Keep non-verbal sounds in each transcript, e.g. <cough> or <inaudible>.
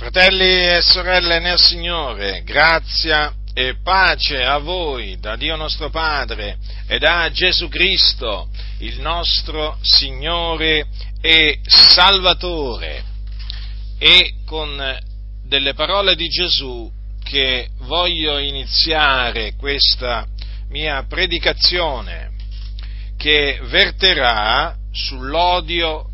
Fratelli e sorelle nel Signore, grazia e pace a voi da Dio nostro Padre e da Gesù Cristo, il nostro Signore e Salvatore. E con delle parole di Gesù che voglio iniziare questa mia predicazione che verterà sull'odio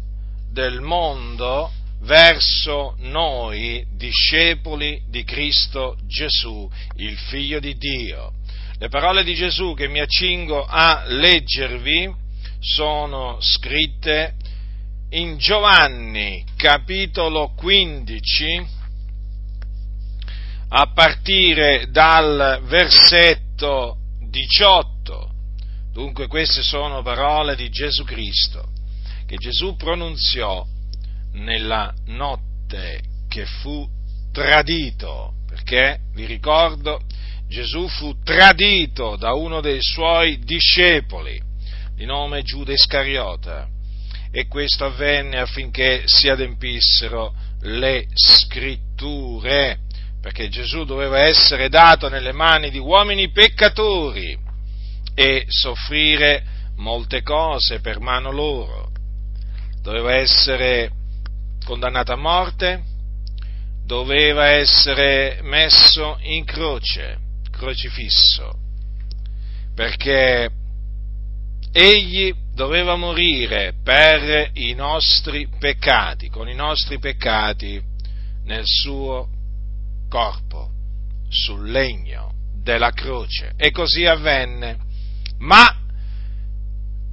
del mondo verso noi, discepoli di Cristo Gesù, il Figlio di Dio. Le parole di Gesù che mi accingo a leggervi sono scritte in Giovanni capitolo 15 a partire dal versetto 18. Dunque queste sono parole di Gesù Cristo che Gesù pronunziò nella notte che fu tradito, perché, vi ricordo, Gesù fu tradito da uno dei suoi discepoli, di nome Giuda Iscariota, e questo avvenne affinché si adempissero le scritture, perché Gesù doveva essere dato nelle mani di uomini peccatori e soffrire molte cose per mano loro. Doveva essere condannato a morte, doveva essere messo in croce, crocifisso, perché egli doveva morire per i nostri peccati, con i nostri peccati nel suo corpo, sul legno della croce. E così avvenne. Ma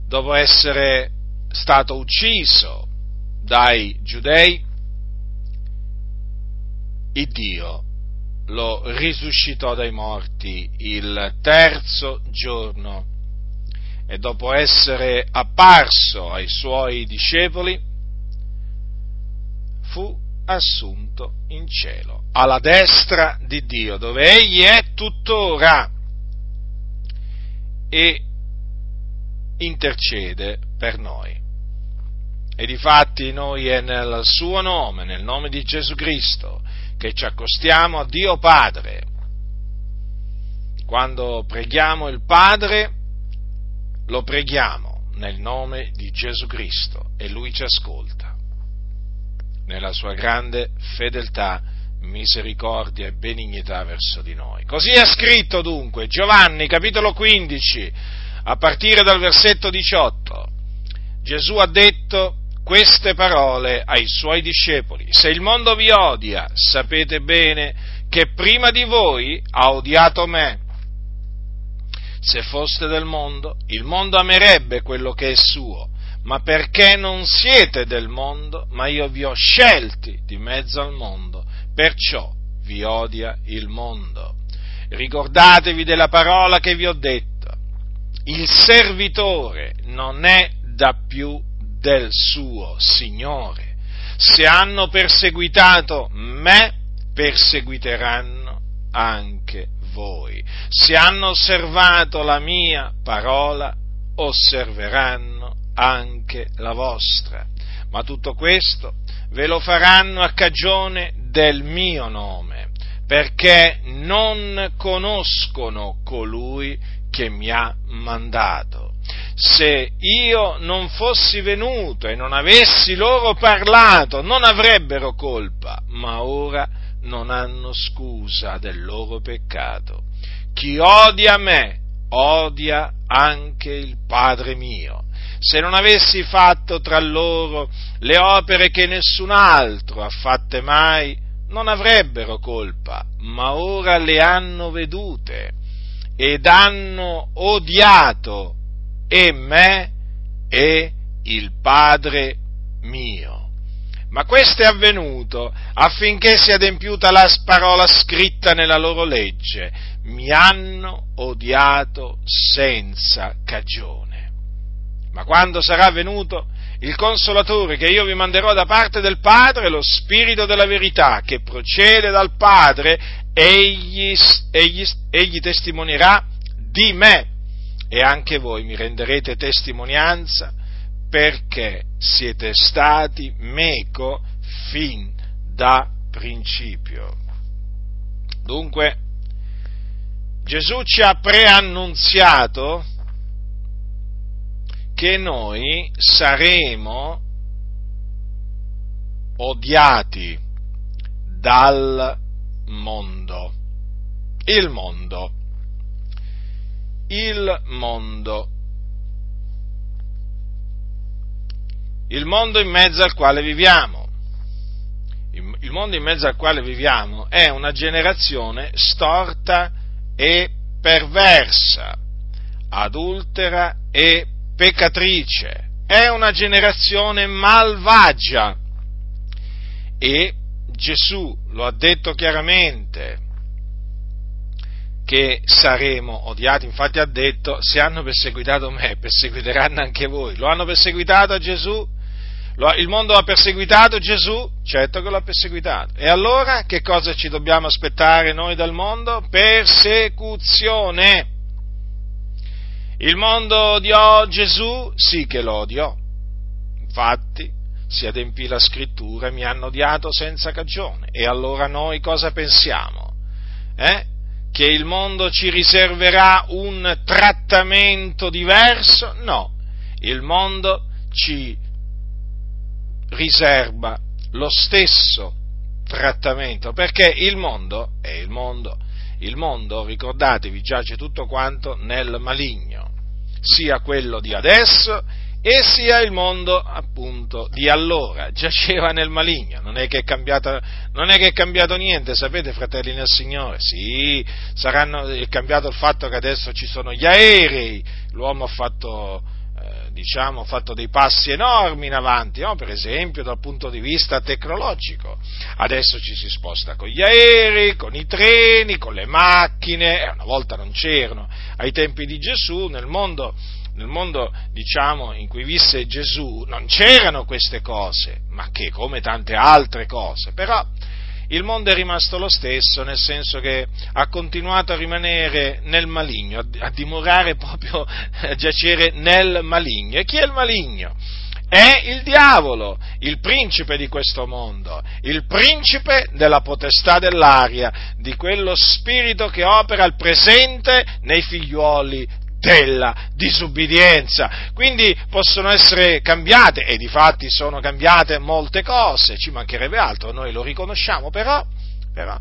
dopo essere stato ucciso dai giudei, il Dio lo risuscitò dai morti il terzo giorno e dopo essere apparso ai suoi discepoli fu assunto in cielo, alla destra di Dio, dove egli è tuttora e intercede per noi. E difatti noi è nel suo nome, nel nome di Gesù Cristo, che ci accostiamo a Dio Padre. Quando preghiamo il Padre, lo preghiamo nel nome di Gesù Cristo e Lui ci ascolta. Nella sua grande fedeltà, misericordia e benignità verso di noi. Così è scritto dunque, Giovanni capitolo 15, a partire dal versetto 18. Gesù ha detto, queste parole ai suoi discepoli. Se il mondo vi odia, sapete bene che prima di voi ha odiato me. Se foste del mondo, il mondo amerebbe quello che è suo, ma perché non siete del mondo, ma io vi ho scelti di mezzo al mondo, perciò vi odia il mondo. Ricordatevi della parola che vi ho detto. Il servitore non è da più del suo Signore. Se hanno perseguitato me, perseguiteranno anche voi. Se hanno osservato la mia parola, osserveranno anche la vostra. Ma tutto questo ve lo faranno a cagione del mio nome, perché non conoscono colui che mi ha mandato se io non fossi venuto e non avessi loro parlato, non avrebbero colpa, ma ora non hanno scusa del loro peccato. Chi odia me, odia anche il Padre mio. Se non avessi fatto tra loro le opere che nessun altro ha fatte mai, non avrebbero colpa, ma ora le hanno vedute ed hanno odiato e me e il Padre mio. Ma questo è avvenuto affinché sia adempiuta la parola scritta nella loro legge. Mi hanno odiato senza cagione. Ma quando sarà venuto il consolatore che io vi manderò da parte del Padre, lo Spirito della verità che procede dal Padre, egli, egli, egli testimonierà di me e anche voi mi renderete testimonianza perché siete stati meco fin da principio. Dunque, Gesù ci ha preannunziato che noi saremo odiati dal mondo. Il mondo. Il mondo. Il mondo in mezzo al quale viviamo. Il mondo in mezzo al quale viviamo è una generazione storta e perversa, adultera e peccatrice, è una generazione malvagia e Gesù lo ha detto chiaramente che saremo odiati, infatti ha detto se hanno perseguitato me, <laughs> perseguiteranno anche voi, lo hanno perseguitato a Gesù, il mondo ha perseguitato Gesù, certo che lo ha perseguitato. E allora che cosa ci dobbiamo aspettare noi dal mondo? Persecuzione. Il mondo odiò Gesù? Sì che lo odiò. Infatti, si adempì la scrittura e mi hanno odiato senza cagione. E allora noi cosa pensiamo? Eh? Che il mondo ci riserverà un trattamento diverso? No, il mondo ci riserva lo stesso trattamento, perché il mondo è il mondo. Il mondo, ricordatevi, giace tutto quanto nel maligno, sia quello di adesso e sia il mondo appunto di allora, giaceva nel maligno, non è che è cambiato, che è cambiato niente, sapete fratelli nel Signore? Sì, saranno, è cambiato il fatto che adesso ci sono gli aerei, l'uomo ha fatto diciamo, fatto dei passi enormi in avanti, no? per esempio dal punto di vista tecnologico. Adesso ci si sposta con gli aerei, con i treni, con le macchine, eh, una volta non c'erano. Ai tempi di Gesù, nel mondo, nel mondo diciamo, in cui visse Gesù, non c'erano queste cose, ma che come tante altre cose. Però il mondo è rimasto lo stesso, nel senso che ha continuato a rimanere nel maligno, a, dimorare <laughs> proprio, a giacere nel maligno. E chi è il maligno? È il diavolo, il principe di questo mondo, il principe della potestà dell'aria, di quello spirito che opera al presente nei figliuoli della disubbidienza. Quindi possono essere cambiate, e di fatti sono cambiate molte cose, ci mancherebbe altro, noi lo riconosciamo, però, però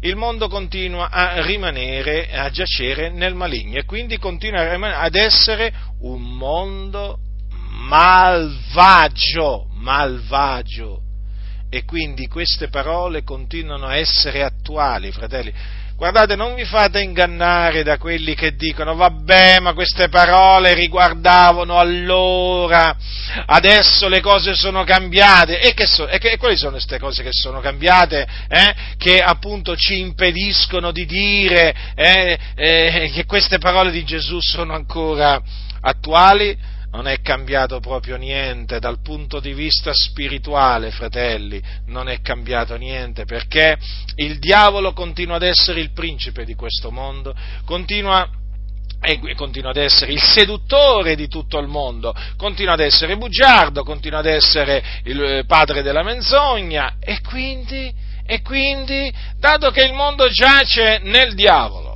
il mondo continua a rimanere, a giacere nel maligno e quindi continua ad essere un mondo malvagio, malvagio. E quindi queste parole continuano a essere attuali, fratelli. Guardate, non vi fate ingannare da quelli che dicono, vabbè, ma queste parole riguardavano allora, adesso le cose sono cambiate. E, che so, e, che, e quali sono queste cose che sono cambiate? Eh? Che appunto ci impediscono di dire eh, eh, che queste parole di Gesù sono ancora attuali? Non è cambiato proprio niente dal punto di vista spirituale, fratelli, non è cambiato niente perché il diavolo continua ad essere il principe di questo mondo, continua e continua ad essere il seduttore di tutto il mondo, continua ad essere bugiardo, continua ad essere il eh, padre della menzogna e quindi, e quindi dato che il mondo giace nel diavolo,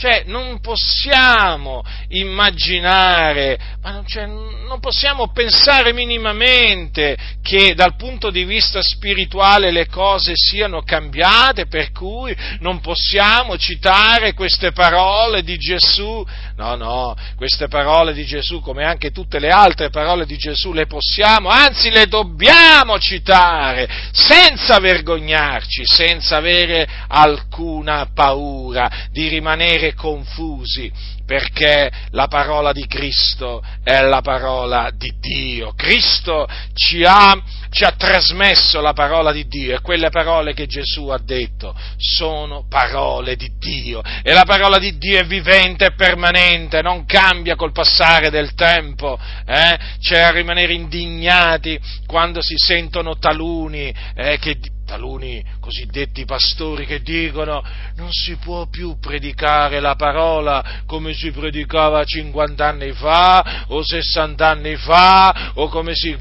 cioè, non possiamo immaginare, ma non, cioè, non, possiamo pensare minimamente che dal punto di vista spirituale le cose siano cambiate, per cui non possiamo citare queste parole di Gesù. No, no, queste parole di Gesù, come anche tutte le altre parole di Gesù, le possiamo, anzi le dobbiamo citare, senza vergognarci, senza avere alcuna paura di rimanere confusi, perché la parola di Cristo è la parola di Dio. Cristo ci ha, ci ha, trasmesso la parola di Dio e quelle parole che Gesù ha detto sono parole di Dio e la parola di Dio è vivente e permanente, non cambia col passare del tempo. Eh? C'è a rimanere indignati quando si sentono taluni eh, che taluni cosiddetti pastori che dicono non si può più predicare la parola come si predicava 50 anni fa o 60 anni fa o come si,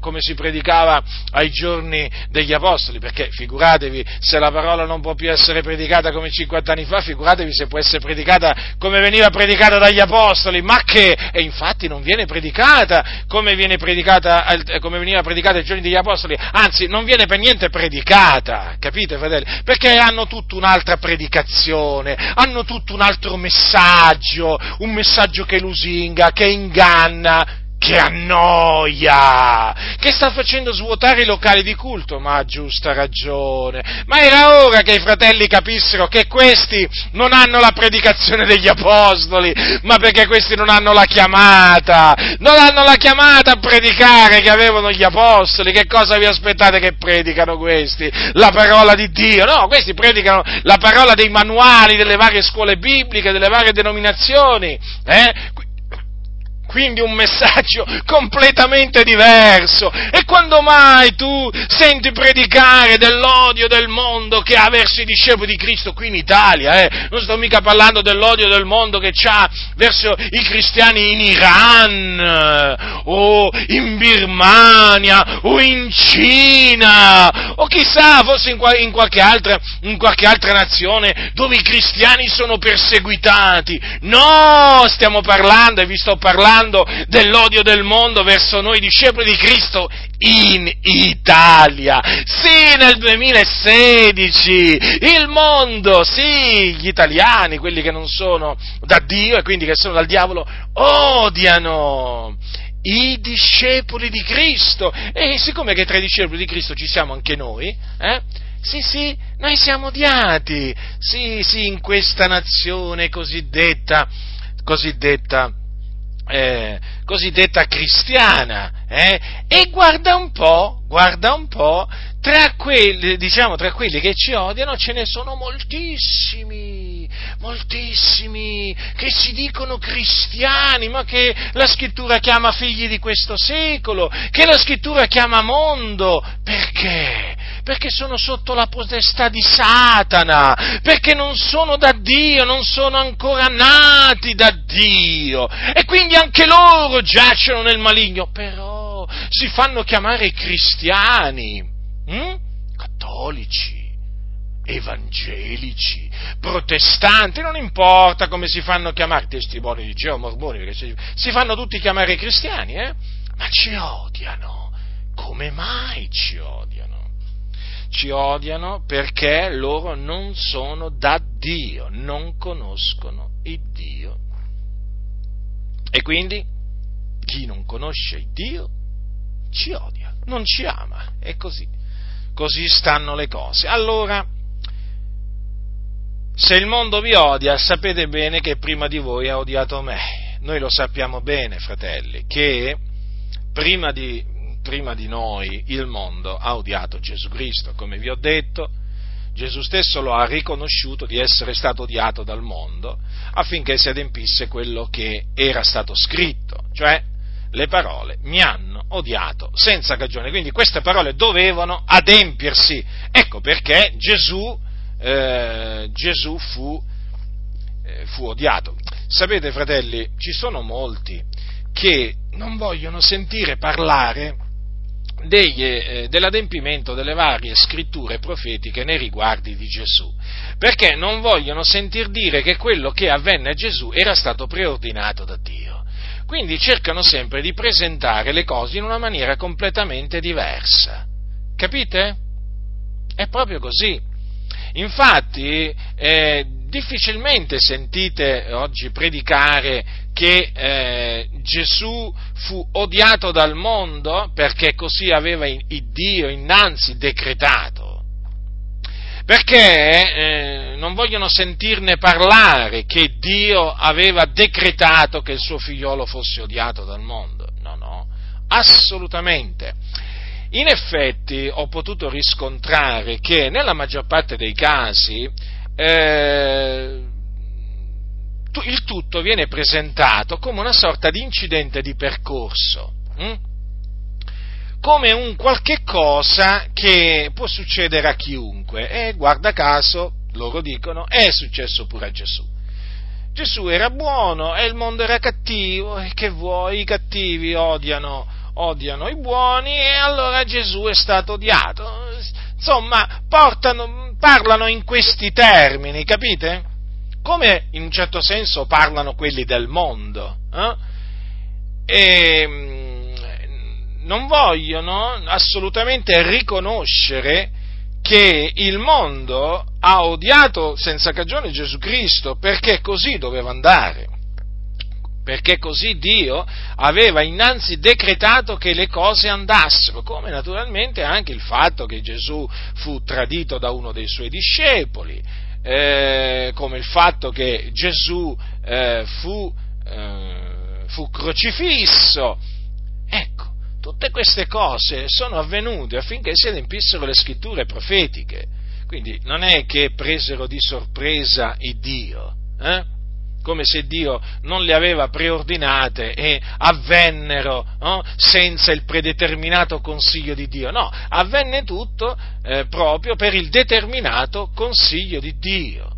come si predicava ai giorni degli apostoli, perché figuratevi se la parola non può più essere predicata come 50 anni fa, figuratevi se può essere predicata come veniva predicata dagli apostoli, ma che, e infatti non viene predicata come, viene predicata, come veniva predicata ai giorni degli apostoli, anzi non viene per niente predicata predicata, capite fratelli? Perché hanno tutta un'altra predicazione, hanno tutto un altro messaggio, un messaggio che lusinga, che inganna, che annoia, che sta facendo svuotare i locali di culto, ma ha giusta ragione. Ma era ora che i fratelli capissero che questi non hanno la predicazione degli apostoli, ma perché questi non hanno la chiamata, non hanno la chiamata a predicare che avevano gli apostoli. Che cosa vi aspettate che predicano questi? La parola di Dio? No, questi predicano la parola dei manuali delle varie scuole bibliche, delle varie denominazioni. Eh? Quindi un messaggio completamente diverso. E quando mai tu senti predicare dell'odio del mondo che ha verso i discepoli di Cristo qui in Italia, eh? non sto mica parlando dell'odio del mondo che c'ha verso i cristiani in Iran, o in Birmania, o in Cina, o chissà, forse in, in, qualche altra, in qualche altra nazione dove i cristiani sono perseguitati. No, stiamo parlando, e vi sto parlando, parlando dell'odio del mondo verso noi discepoli di Cristo in Italia. Sì, nel 2016 il mondo, sì, gli italiani, quelli che non sono da Dio e quindi che sono dal diavolo, odiano i discepoli di Cristo. E siccome che tra i discepoli di Cristo ci siamo anche noi, eh? Sì, sì, noi siamo odiati. Sì, sì, in questa nazione cosiddetta, cosiddetta eh, cosiddetta cristiana, eh? e guarda un po', guarda un po', tra quelli, diciamo, tra quelli che ci odiano ce ne sono moltissimi, moltissimi, che si dicono cristiani, ma che la scrittura chiama figli di questo secolo, che la scrittura chiama mondo, perché? Perché sono sotto la potestà di Satana, perché non sono da Dio, non sono ancora nati da Dio, e quindi anche loro giacciono nel maligno, però si fanno chiamare cristiani hm? cattolici, evangelici, protestanti, non importa come si fanno chiamare, testimoni di Geo, mormoni, perché si, si fanno tutti chiamare cristiani, eh? ma ci odiano. Come mai ci odiano? Ci odiano perché loro non sono da Dio, non conoscono il Dio. E quindi chi non conosce il Dio ci odia, non ci ama, è così così stanno le cose. Allora, se il mondo vi odia, sapete bene che prima di voi ha odiato me. Noi lo sappiamo bene, fratelli, che prima di, prima di noi il mondo ha odiato Gesù Cristo, come vi ho detto. Gesù stesso lo ha riconosciuto di essere stato odiato dal mondo affinché si adempisse quello che era stato scritto, cioè le parole mi hanno odiato senza cagione. Quindi queste parole dovevano adempiersi. Ecco perché Gesù, eh, Gesù fu, eh, fu odiato. Sapete, fratelli, ci sono molti che non vogliono sentire parlare degli, eh, dell'adempimento delle varie scritture profetiche nei riguardi di Gesù, perché non vogliono sentir dire che quello che avvenne a Gesù era stato preordinato da Dio. Quindi cercano sempre di presentare le cose in una maniera completamente diversa. Capite? È proprio così. Infatti, eh, difficilmente sentite oggi predicare che eh, Gesù fu odiato dal mondo perché così aveva il Dio innanzi decretato perché eh, non vogliono sentirne parlare che Dio aveva decretato che il suo figliolo fosse odiato dal mondo. No, no, assolutamente. In effetti ho potuto riscontrare che nella maggior parte dei casi eh, il tutto viene presentato come una sorta di incidente di percorso. Hm? Come un qualche cosa che può succedere a chiunque e guarda caso, loro dicono, è successo pure a Gesù. Gesù era buono e il mondo era cattivo e che vuoi, i cattivi odiano, odiano i buoni e allora Gesù è stato odiato. Insomma, portano, parlano in questi termini, capite? Come in un certo senso parlano quelli del mondo. Eh? E mm, non vogliono assolutamente riconoscere che il mondo ha odiato senza cagione Gesù Cristo perché così doveva andare, perché così Dio aveva innanzi decretato che le cose andassero, come naturalmente anche il fatto che Gesù fu tradito da uno dei suoi discepoli, eh, come il fatto che Gesù eh, fu, eh, fu crocifisso. Tutte queste cose sono avvenute affinché si adempissero le scritture profetiche. Quindi non è che presero di sorpresa il Dio, eh? come se Dio non le aveva preordinate e avvennero no? senza il predeterminato consiglio di Dio. No, avvenne tutto eh, proprio per il determinato consiglio di Dio.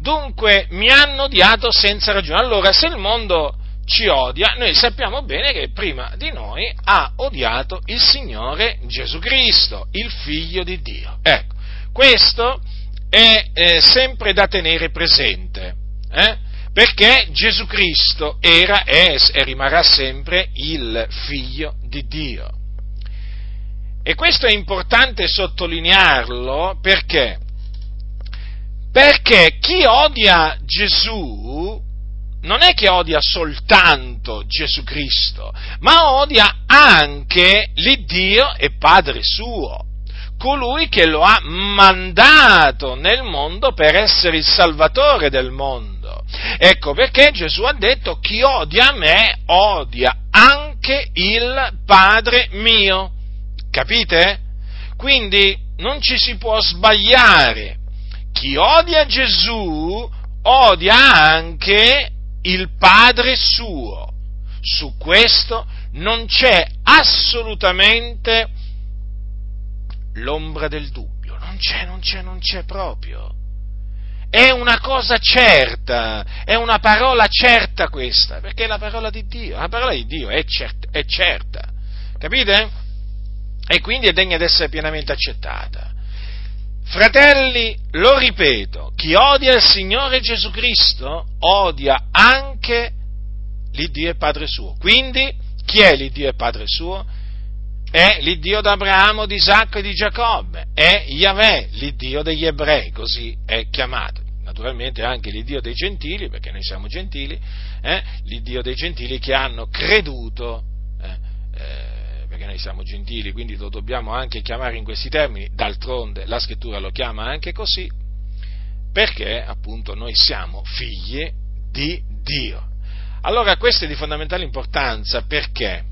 Dunque mi hanno odiato senza ragione. Allora, se il mondo ci odia, noi sappiamo bene che prima di noi ha odiato il Signore Gesù Cristo, il Figlio di Dio. Ecco, questo è eh, sempre da tenere presente, eh? perché Gesù Cristo era, è e rimarrà sempre il Figlio di Dio. E questo è importante sottolinearlo perché? Perché chi odia Gesù non è che odia soltanto Gesù Cristo, ma odia anche l'Iddio e Padre suo, colui che lo ha mandato nel mondo per essere il Salvatore del mondo. Ecco perché Gesù ha detto chi odia me odia anche il Padre mio. Capite? Quindi non ci si può sbagliare. Chi odia Gesù odia anche il Padre suo. Su questo non c'è assolutamente l'ombra del dubbio, non c'è, non c'è, non c'è proprio. È una cosa certa, è una parola certa questa, perché è la parola di Dio, la parola di Dio è certa, è certa capite? E quindi è degna di essere pienamente accettata. Fratelli, lo ripeto, chi odia il Signore Gesù Cristo odia anche l'Iddio e Padre suo. Quindi, chi è l'Iddio e Padre suo? È l'Iddio d'Abramo, di Isacco e di Giacobbe, è Yahweh, l'Iddio degli ebrei, così è chiamato. Naturalmente anche l'Iddio dei gentili, perché noi siamo gentili, eh? l'Iddio dei gentili che hanno creduto eh, eh, perché noi siamo gentili, quindi lo dobbiamo anche chiamare in questi termini, d'altronde la scrittura lo chiama anche così, perché appunto noi siamo figli di Dio. Allora questo è di fondamentale importanza perché?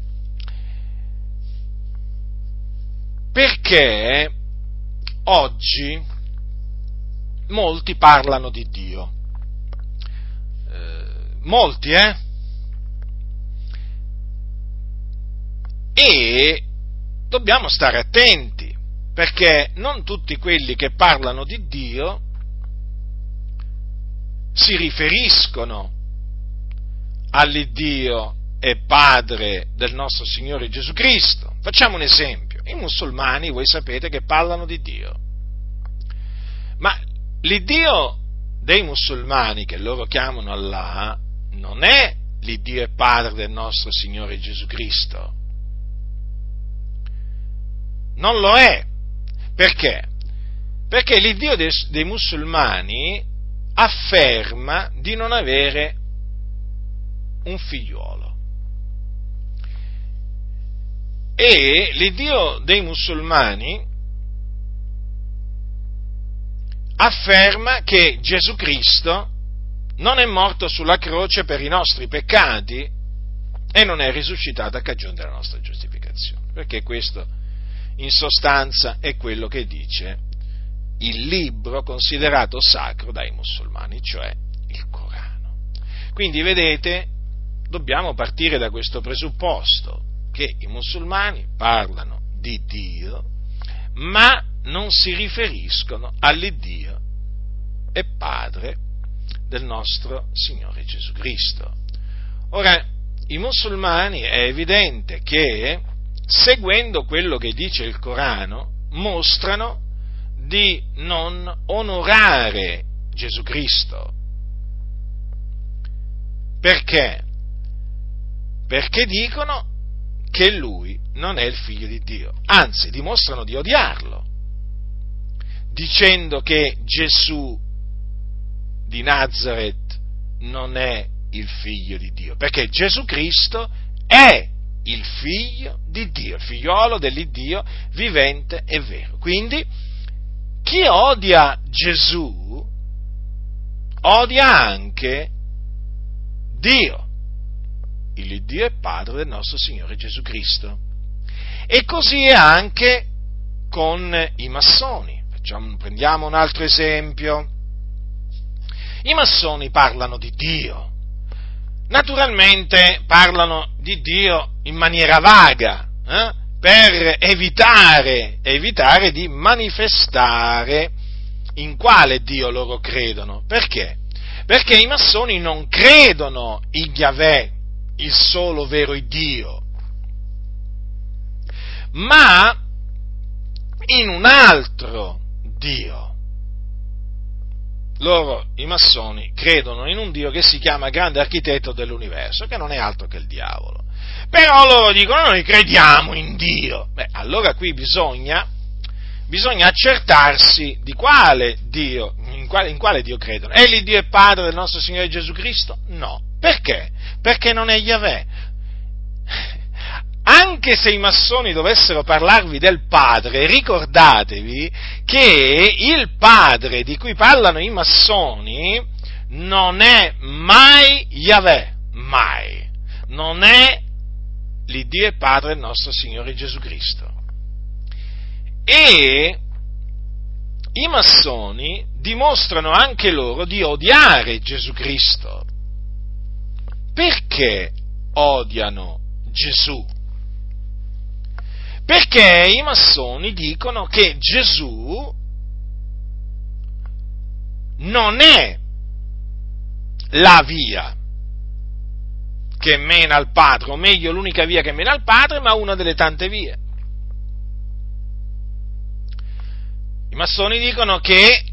Perché oggi molti parlano di Dio. Eh, molti, eh? E dobbiamo stare attenti, perché non tutti quelli che parlano di Dio si riferiscono all'Iddio e Padre del nostro Signore Gesù Cristo. Facciamo un esempio. I musulmani, voi sapete che parlano di Dio. Ma l'Iddio dei musulmani, che loro chiamano Allah, non è l'Iddio e Padre del nostro Signore Gesù Cristo non lo è. Perché? Perché l'Iddio dei, dei musulmani afferma di non avere un figliuolo. E l'Iddio dei musulmani afferma che Gesù Cristo non è morto sulla croce per i nostri peccati e non è risuscitato a cagione della nostra giustificazione, perché questo in sostanza è quello che dice il libro considerato sacro dai musulmani, cioè il Corano. Quindi vedete, dobbiamo partire da questo presupposto, che i musulmani parlano di Dio, ma non si riferiscono all'Iddio e Padre del nostro Signore Gesù Cristo. Ora, i musulmani è evidente che, seguendo quello che dice il Corano, mostrano di non onorare Gesù Cristo. Perché? Perché dicono che lui non è il figlio di Dio, anzi dimostrano di odiarlo, dicendo che Gesù di Nazareth non è il figlio di Dio, perché Gesù Cristo è il figlio di Dio, figliolo dell'Iddio vivente e vero. Quindi chi odia Gesù odia anche Dio, il Dio e Padre del nostro Signore Gesù Cristo. E così è anche con i massoni. Facciamo, prendiamo un altro esempio. I massoni parlano di Dio. Naturalmente parlano di Dio in maniera vaga, eh? per evitare, evitare di manifestare in quale Dio loro credono. Perché? Perché i massoni non credono in Yahweh, il solo vero Dio, ma in un altro Dio loro, i massoni, credono in un Dio che si chiama grande architetto dell'universo, che non è altro che il diavolo. Però loro dicono noi crediamo in Dio. Beh, allora qui bisogna, bisogna accertarsi di quale Dio, in quale, in quale Dio credono. È l'Iddio e Padre del nostro Signore Gesù Cristo? No. Perché? Perché non è Yahweh anche se i massoni dovessero parlarvi del padre, ricordatevi che il padre di cui parlano i massoni non è mai Yahweh, mai. Non è l'Iddio e Padre del nostro Signore Gesù Cristo. E i massoni dimostrano anche loro di odiare Gesù Cristo. Perché odiano Gesù? Perché i massoni dicono che Gesù non è la via che mena al Padre, o meglio l'unica via che mena al Padre, ma una delle tante vie. I massoni dicono che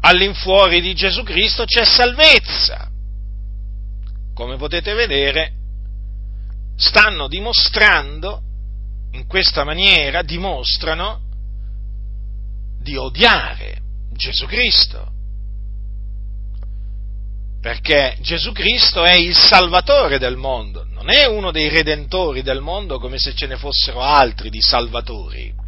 all'infuori di Gesù Cristo c'è salvezza. Come potete vedere, stanno dimostrando in questa maniera dimostrano di odiare Gesù Cristo. Perché Gesù Cristo è il Salvatore del mondo, non è uno dei redentori del mondo come se ce ne fossero altri di salvatori.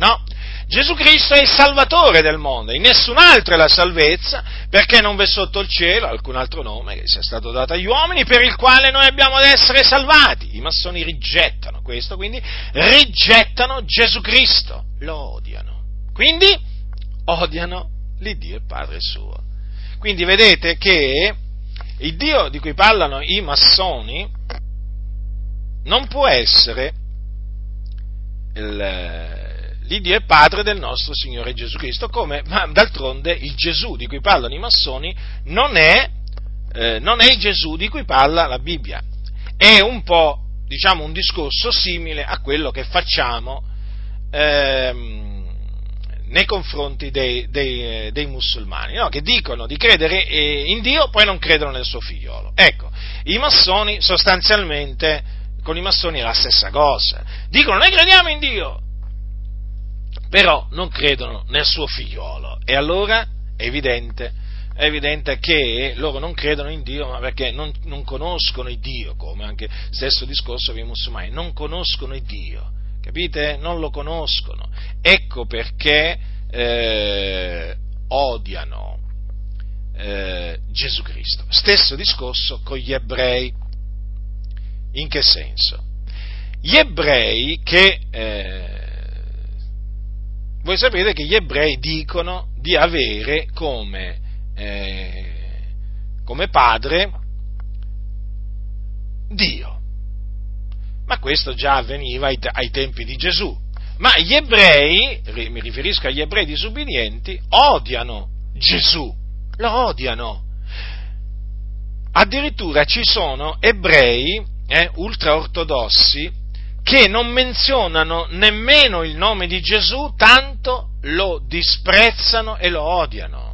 No, Gesù Cristo è il Salvatore del mondo, in nessun altro è la salvezza, perché non v'è sotto il cielo alcun altro nome che sia stato dato agli uomini per il quale noi abbiamo ad essere salvati. I massoni rigettano questo, quindi rigettano Gesù Cristo, lo odiano. Quindi odiano l'Iddio e Padre suo. Quindi vedete che il Dio di cui parlano i massoni non può essere il, l'Iddio è Padre del nostro Signore Gesù Cristo, come d'altronde il Gesù di cui parlano i massoni non è, eh, non è il Gesù di cui parla la Bibbia. È un po', diciamo, un discorso simile a quello che facciamo ehm, nei confronti dei, dei, dei musulmani, no? che dicono di credere eh, in Dio, poi non credono nel suo figliolo. Ecco, i massoni sostanzialmente, con i massoni è la stessa cosa. Dicono noi crediamo in Dio, però non credono nel suo figliolo. E allora è evidente, è evidente che loro non credono in Dio, ma perché non, non conoscono il Dio, come anche stesso discorso per i musulmani, non conoscono il Dio, capite? Non lo conoscono. Ecco perché eh, odiano eh, Gesù Cristo. Stesso discorso con gli ebrei. In che senso? Gli ebrei che eh, voi sapete che gli ebrei dicono di avere come, eh, come padre Dio. ma questo già avveniva ai, ai tempi di Gesù. Ma gli ebrei, mi riferisco agli ebrei disubbidienti, odiano Gesù, lo odiano. Addirittura ci sono ebrei eh, ultraortodossi che non menzionano nemmeno il nome di Gesù, tanto lo disprezzano e lo odiano.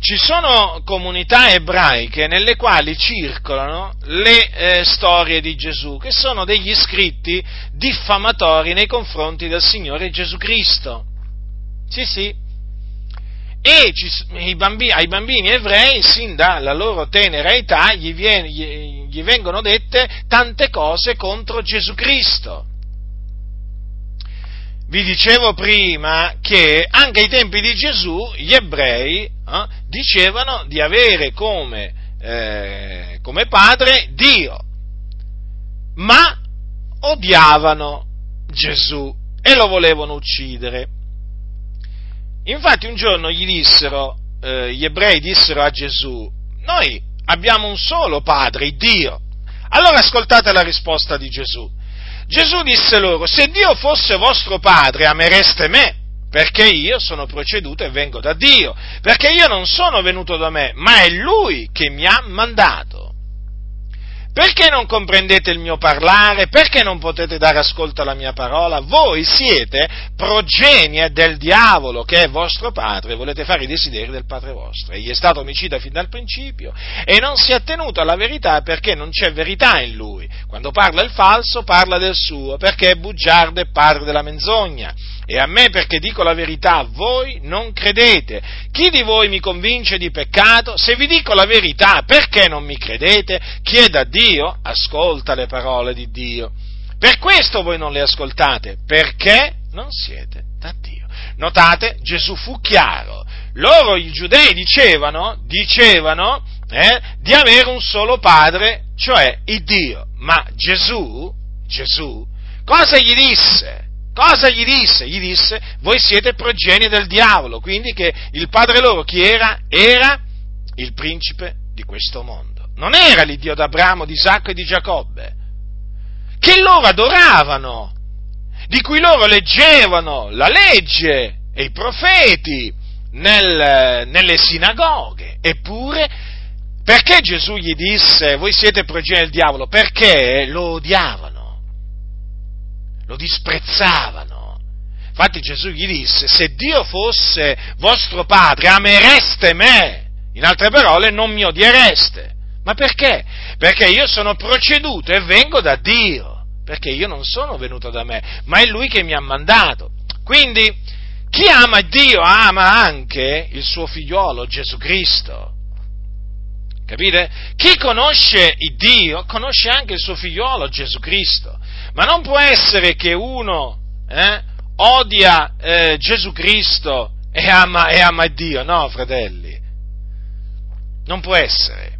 Ci sono comunità ebraiche nelle quali circolano le eh, storie di Gesù, che sono degli scritti diffamatori nei confronti del Signore Gesù Cristo. Sì, sì. E ci, bambini, ai bambini ebrei, sin dalla loro tenera età, gli, viene, gli, gli vengono dette tante cose contro Gesù Cristo vi dicevo prima che anche ai tempi di Gesù gli ebrei eh, dicevano di avere come, eh, come padre Dio, ma odiavano Gesù e lo volevano uccidere. Infatti un giorno gli dissero, eh, gli ebrei dissero a Gesù, noi abbiamo un solo padre, Dio. Allora ascoltate la risposta di Gesù. Gesù disse loro, se Dio fosse vostro padre, amereste me, perché io sono proceduto e vengo da Dio, perché io non sono venuto da me, ma è Lui che mi ha mandato. Perché non comprendete il mio parlare? Perché non potete dare ascolto alla mia parola? Voi siete progenie del diavolo che è vostro padre volete fare i desideri del padre vostro. Egli è stato omicida fin dal principio e non si è tenuto alla verità perché non c'è verità in lui. Quando parla il falso parla del suo perché è bugiardo e padre della menzogna e a me perché dico la verità, voi non credete. Chi di voi mi convince di peccato? Se vi dico la verità, perché non mi credete? Chieda a Dio, ascolta le parole di Dio. Per questo voi non le ascoltate, perché non siete da Dio. Notate, Gesù fu chiaro. Loro, i giudei, dicevano, dicevano eh, di avere un solo padre, cioè il Dio. Ma Gesù, Gesù, cosa gli disse? Cosa gli disse? Gli disse, voi siete progenie del diavolo, quindi che il padre loro chi era? Era il principe di questo mondo. Non era l'Iddio d'Abramo, di Isacco e di Giacobbe, che loro adoravano, di cui loro leggevano la legge e i profeti nel, nelle sinagoghe. Eppure, perché Gesù gli disse, voi siete progenie del diavolo? Perché lo odiavano lo disprezzavano. Infatti Gesù gli disse, se Dio fosse vostro padre, amereste me. In altre parole, non mi odiereste. Ma perché? Perché io sono proceduto e vengo da Dio. Perché io non sono venuto da me, ma è Lui che mi ha mandato. Quindi, chi ama Dio ama anche il suo figliuolo Gesù Cristo. Capite? Chi conosce Dio conosce anche il suo figliuolo Gesù Cristo. Ma non può essere che uno eh, odia eh, Gesù Cristo e ama, e ama Dio, no, fratelli. Non può essere.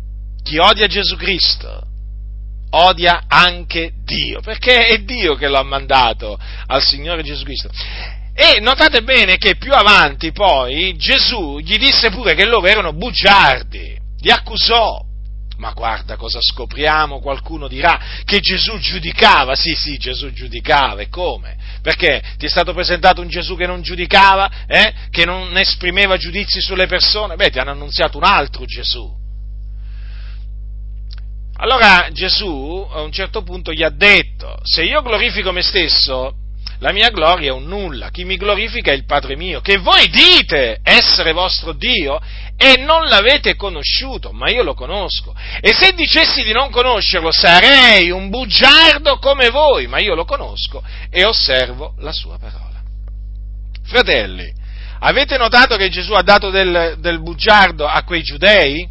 Chi odia Gesù Cristo odia anche Dio, perché è Dio che l'ha mandato al Signore Gesù Cristo. E notate bene che più avanti poi Gesù gli disse pure che loro erano bugiardi, li accusò ma guarda cosa scopriamo, qualcuno dirà che Gesù giudicava, sì sì Gesù giudicava, e come? Perché ti è stato presentato un Gesù che non giudicava, eh? che non esprimeva giudizi sulle persone? Beh, ti hanno annunziato un altro Gesù. Allora Gesù a un certo punto gli ha detto, se io glorifico me stesso, la mia gloria è un nulla, chi mi glorifica è il Padre mio, che voi dite essere vostro Dio e non l'avete conosciuto, ma io lo conosco. E se dicessi di non conoscerlo sarei un bugiardo come voi, ma io lo conosco e osservo la sua parola. Fratelli, avete notato che Gesù ha dato del, del bugiardo a quei giudei?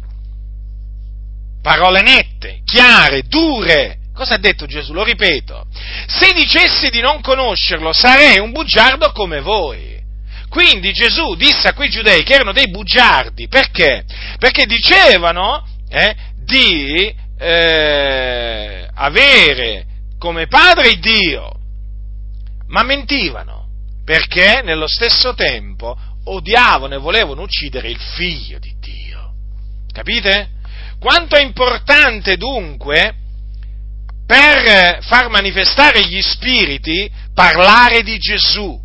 Parole nette, chiare, dure, Cosa ha detto Gesù? Lo ripeto. Se dicessi di non conoscerlo, sarei un bugiardo come voi. Quindi Gesù disse a quei giudei che erano dei bugiardi, perché? Perché dicevano eh, di eh, avere come padre Dio, ma mentivano, perché nello stesso tempo odiavano e volevano uccidere il figlio di Dio. Capite? Quanto è importante dunque per far manifestare gli spiriti, parlare di Gesù,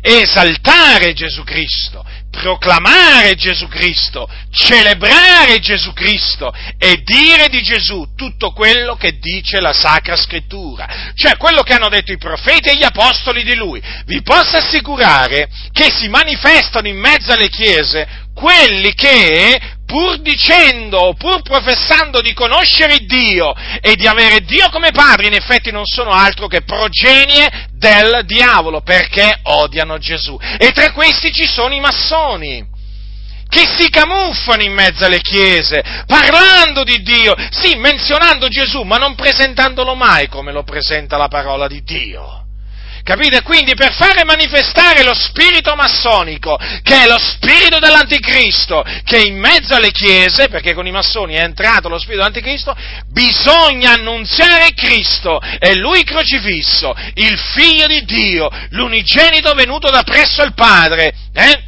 esaltare Gesù Cristo, proclamare Gesù Cristo, celebrare Gesù Cristo e dire di Gesù tutto quello che dice la Sacra Scrittura, cioè quello che hanno detto i profeti e gli apostoli di Lui. Vi posso assicurare che si manifestano in mezzo alle chiese quelli che pur dicendo, pur professando di conoscere Dio e di avere Dio come padre, in effetti non sono altro che progenie del diavolo, perché odiano Gesù. E tra questi ci sono i massoni che si camuffano in mezzo alle chiese, parlando di Dio, sì, menzionando Gesù, ma non presentandolo mai come lo presenta la parola di Dio. Capite? Quindi per fare manifestare lo spirito massonico, che è lo spirito dell'anticristo, che in mezzo alle chiese, perché con i massoni è entrato lo spirito dell'anticristo, bisogna annunziare Cristo e lui crocifisso, il figlio di Dio, l'unigenito venuto da presso il Padre, eh?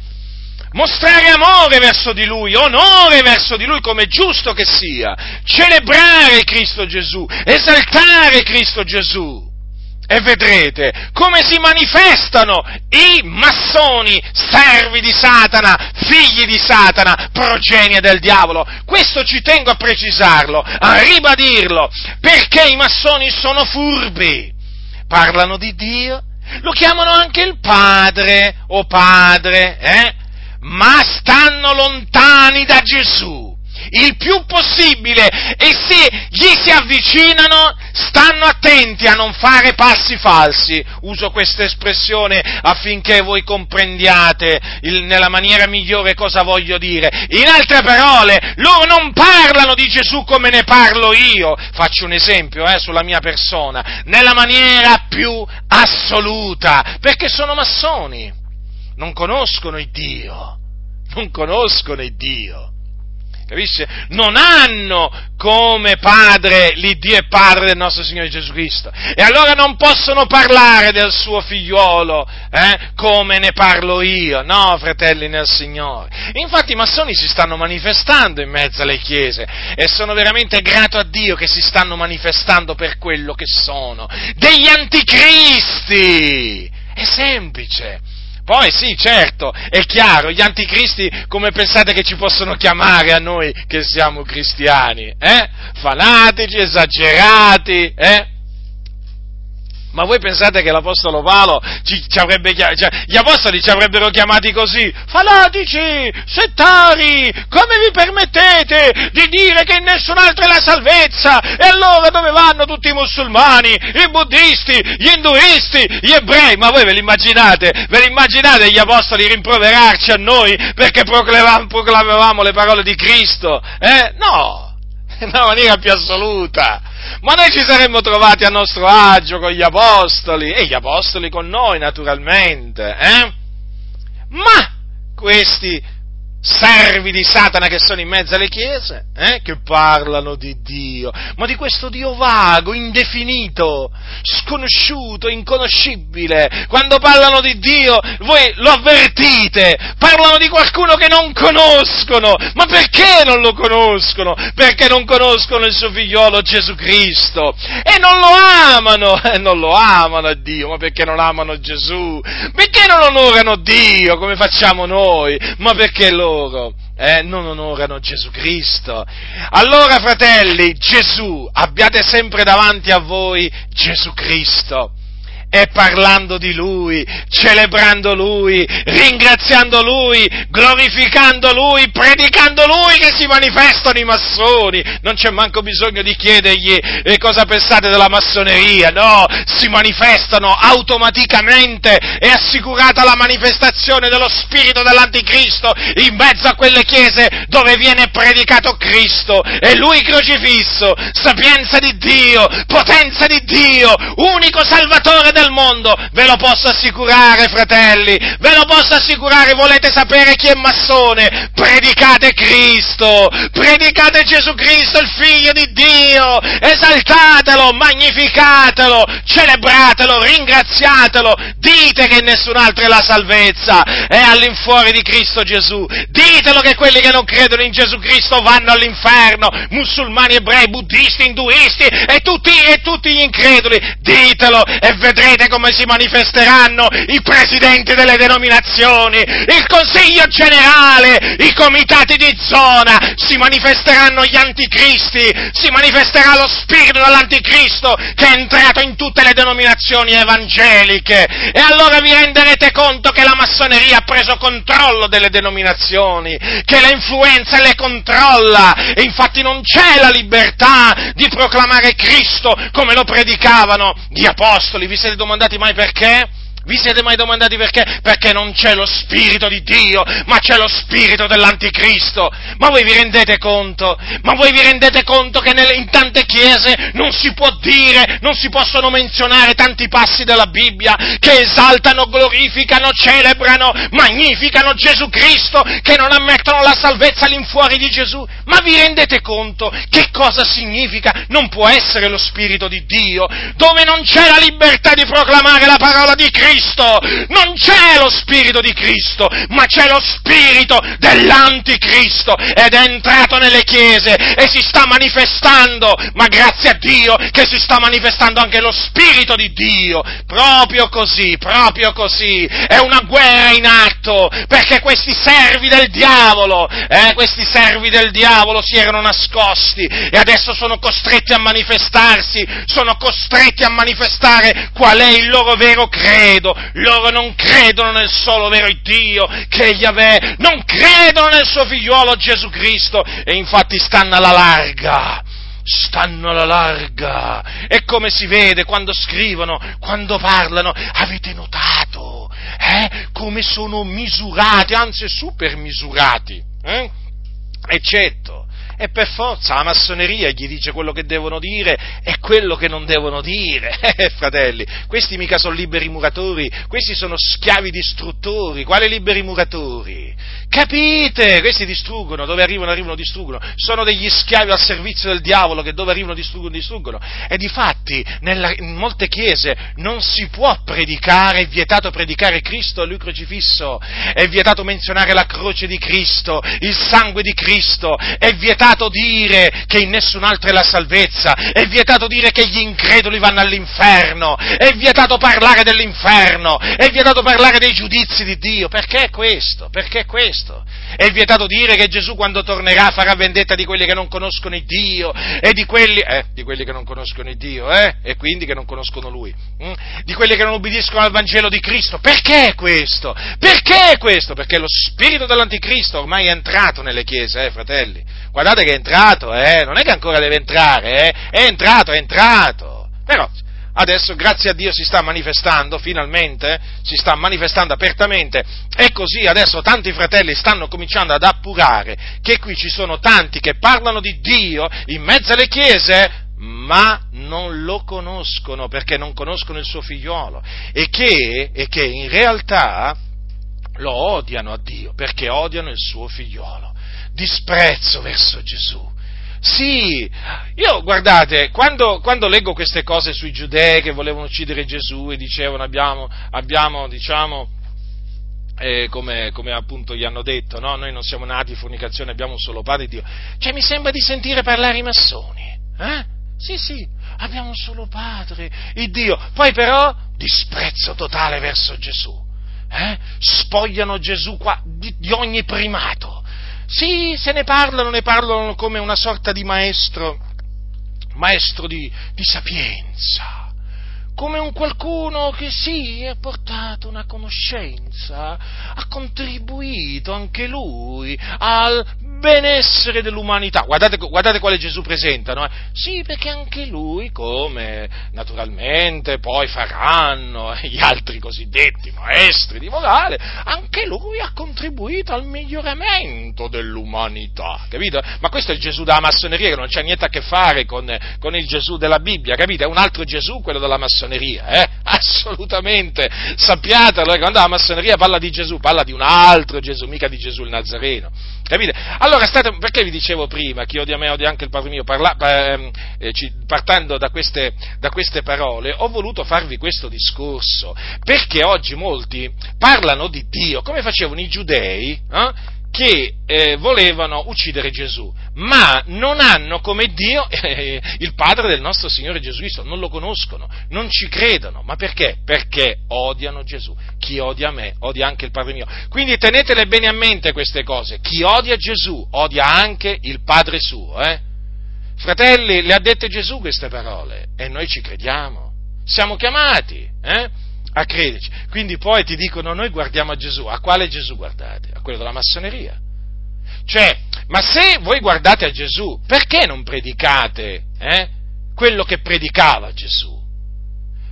mostrare amore verso di Lui, onore verso di Lui come giusto che sia, celebrare Cristo Gesù, esaltare Cristo Gesù e vedrete come si manifestano i massoni, servi di Satana, figli di Satana, progenie del diavolo. Questo ci tengo a precisarlo, a ribadirlo, perché i massoni sono furbi. Parlano di Dio, lo chiamano anche il Padre o Padre, eh? ma stanno lontani da Gesù il più possibile e se gli si avvicinano stanno attenti a non fare passi falsi. Uso questa espressione affinché voi comprendiate il, nella maniera migliore cosa voglio dire. In altre parole, loro non parlano di Gesù come ne parlo io, faccio un esempio eh, sulla mia persona, nella maniera più assoluta, perché sono massoni, non conoscono il Dio, non conoscono il Dio capisce? Non hanno come padre l'Iddio e Padre del nostro Signore Gesù Cristo. E allora non possono parlare del suo figliuolo eh, come ne parlo io, no, fratelli nel Signore. Infatti i massoni si stanno manifestando in mezzo alle chiese e sono veramente grato a Dio che si stanno manifestando per quello che sono, degli anticristi. È semplice. Poi sì, certo, è chiaro, gli anticristi come pensate che ci possono chiamare a noi che siamo cristiani? Eh? Fanatici, esagerati, eh? Ma voi pensate che l'Apostolo Paolo ci, ci avrebbe cioè, gli Apostoli ci avrebbero chiamati così? Fanatici, settari, come vi permettete di dire che in nessun altro è la salvezza? E allora dove vanno tutti i musulmani, i buddisti, gli induisti, gli ebrei? Ma voi ve l'immaginate? Ve l'immaginate gli Apostoli rimproverarci a noi perché proclamavamo le parole di Cristo? Eh? No! <laughs> Una maniera più assoluta ma noi ci saremmo trovati a nostro agio con gli apostoli e gli apostoli con noi naturalmente, eh? Ma questi servi di Satana che sono in mezzo alle chiese, eh, che parlano di Dio, ma di questo Dio vago, indefinito, sconosciuto, inconoscibile. Quando parlano di Dio, voi lo avvertite, parlano di qualcuno che non conoscono, ma perché non lo conoscono? Perché non conoscono il suo figliolo Gesù Cristo e non lo amano, <laughs> e non lo amano a Dio, ma perché non amano Gesù? Perché non onorano Dio come facciamo noi? Ma perché loro loro eh, non onorano Gesù Cristo. Allora, fratelli, Gesù, abbiate sempre davanti a voi Gesù Cristo e parlando di Lui, celebrando Lui, ringraziando Lui, glorificando Lui, predicando Lui che si manifestano i massoni. Non c'è manco bisogno di chiedergli eh, cosa pensate della massoneria, no, si manifestano automaticamente, è assicurata la manifestazione dello spirito dell'anticristo in mezzo a quelle chiese dove viene predicato Cristo. E Lui crocifisso, sapienza di Dio, potenza di Dio, unico salvatore del mondo, ve lo posso assicurare, fratelli, ve lo posso assicurare, volete sapere chi è massone? Predicate Cristo, predicate Gesù Cristo, il Figlio di Dio, esaltatelo, magnificatelo, celebratelo, ringraziatelo, dite che nessun altro è la salvezza, è all'infuori di Cristo Gesù, ditelo che quelli che non credono in Gesù Cristo vanno all'inferno, musulmani, ebrei, buddisti, induisti e tutti, e tutti gli increduli, ditelo e vedrete come si manifesteranno i presidenti delle denominazioni, il consiglio generale, i comitati di zona, si manifesteranno gli anticristi, si manifesterà lo spirito dell'anticristo che è entrato in tutte le denominazioni evangeliche e allora vi renderete conto che la massoneria ha preso controllo delle denominazioni, che le influenze le controlla e infatti non c'è la libertà di proclamare Cristo come lo predicavano gli apostoli. Vi siete domandati mai perché? Vi siete mai domandati perché? Perché non c'è lo Spirito di Dio, ma c'è lo Spirito dell'Anticristo. Ma voi vi rendete conto? Ma voi vi rendete conto che nelle, in tante chiese non si può dire, non si possono menzionare tanti passi della Bibbia che esaltano, glorificano, celebrano, magnificano Gesù Cristo, che non ammettono la salvezza all'infuori di Gesù? Ma vi rendete conto che cosa significa? Non può essere lo Spirito di Dio, dove non c'è la libertà di proclamare la parola di Cristo Cristo, non c'è lo Spirito di Cristo, ma c'è lo Spirito dell'Anticristo ed è entrato nelle chiese e si sta manifestando, ma grazie a Dio che si sta manifestando anche lo Spirito di Dio, proprio così, proprio così, è una guerra in atto, perché questi servi del diavolo, eh, questi servi del diavolo si erano nascosti e adesso sono costretti a manifestarsi, sono costretti a manifestare qual è il loro vero credo credo, loro non credono nel solo vero Dio che è Yahweh, non credono nel suo figliuolo Gesù Cristo e infatti stanno alla larga stanno alla larga. E come si vede quando scrivono, quando parlano, avete notato eh, come sono misurati, anzi super misurati, eh? eccetto e per forza la massoneria gli dice quello che devono dire e quello che non devono dire. <laughs> Eh, fratelli, questi mica sono liberi muratori, questi sono schiavi distruttori. Quali liberi muratori? Capite? Questi distruggono, dove arrivano, arrivano, distruggono. Sono degli schiavi al servizio del diavolo che dove arrivano, distruggono, distruggono. E di fatti, in molte chiese non si può predicare, è vietato predicare Cristo e Lui crocifisso, è vietato menzionare la croce di Cristo, il sangue di Cristo, è vietato dire che in nessun altro è la salvezza, è vietato dire che gli increduli vanno all'inferno, è vietato parlare dell'inferno, è vietato parlare dei giudizi di Dio. Perché questo? Perché questo? È vietato dire che Gesù quando tornerà farà vendetta di quelli che non conoscono il Dio e di quelli, eh, di quelli che non conoscono il Dio, eh, e quindi che non conoscono Lui, hm? di quelli che non ubbidiscono al Vangelo di Cristo. Perché questo? Perché questo? Perché lo spirito dell'anticristo ormai è entrato nelle chiese, eh, fratelli. Guardate che è entrato, eh, non è che ancora deve entrare, eh, è entrato, è entrato. Però adesso grazie a Dio si sta manifestando, finalmente, si sta manifestando apertamente. E così adesso tanti fratelli stanno cominciando ad appurare che qui ci sono tanti che parlano di Dio in mezzo alle chiese, ma non lo conoscono perché non conoscono il suo figliolo e che, e che in realtà lo odiano a Dio perché odiano il suo figliolo. Disprezzo verso Gesù sì, io guardate, quando, quando, leggo queste cose sui giudei che volevano uccidere Gesù e dicevano abbiamo, abbiamo diciamo, eh, come, come, appunto gli hanno detto, no? noi non siamo nati fornicazione, abbiamo un solo Padre Dio, cioè mi sembra di sentire parlare i massoni, eh? Sì, sì, abbiamo un solo Padre, il Dio, poi però disprezzo totale verso Gesù, eh? spogliano Gesù qua di, di ogni primato sì, se ne parlano, ne parlano come una sorta di maestro, maestro di, di sapienza, come un qualcuno che sì, ha portato una conoscenza, ha contribuito anche lui al benessere dell'umanità. Guardate, guardate quale Gesù presenta, no? Sì, perché anche lui, come naturalmente poi faranno gli altri cosiddetti maestri di morale, anche lui ha contribuito al miglioramento dell'umanità, capito? Ma questo è il Gesù della massoneria che non c'ha niente a che fare con, con il Gesù della Bibbia, capite? È un altro Gesù quello della massoneria, eh? Assolutamente, sappiatelo, quando la massoneria parla di Gesù, parla di un altro Gesù, mica di Gesù il Nazareno. Capite? Allora, state, perché vi dicevo prima, chi odia me odia anche il Padre mio, parla, ehm, eh, partendo da queste, da queste parole, ho voluto farvi questo discorso, perché oggi molti parlano di Dio, come facevano i giudei, eh? Che eh, volevano uccidere Gesù, ma non hanno come Dio <laughs> eh, il Padre del nostro Signore Gesù Cristo, non lo conoscono, non ci credono. Ma perché? Perché odiano Gesù. Chi odia me, odia anche il Padre mio. Quindi tenetele bene a mente queste cose. Chi odia Gesù, odia anche il Padre suo. Eh? Fratelli, le ha dette Gesù queste parole e noi ci crediamo. Siamo chiamati. Eh? A crederci. Quindi poi ti dicono noi guardiamo a Gesù, a quale Gesù guardate? A quello della massoneria. Cioè, ma se voi guardate a Gesù, perché non predicate eh, quello che predicava Gesù?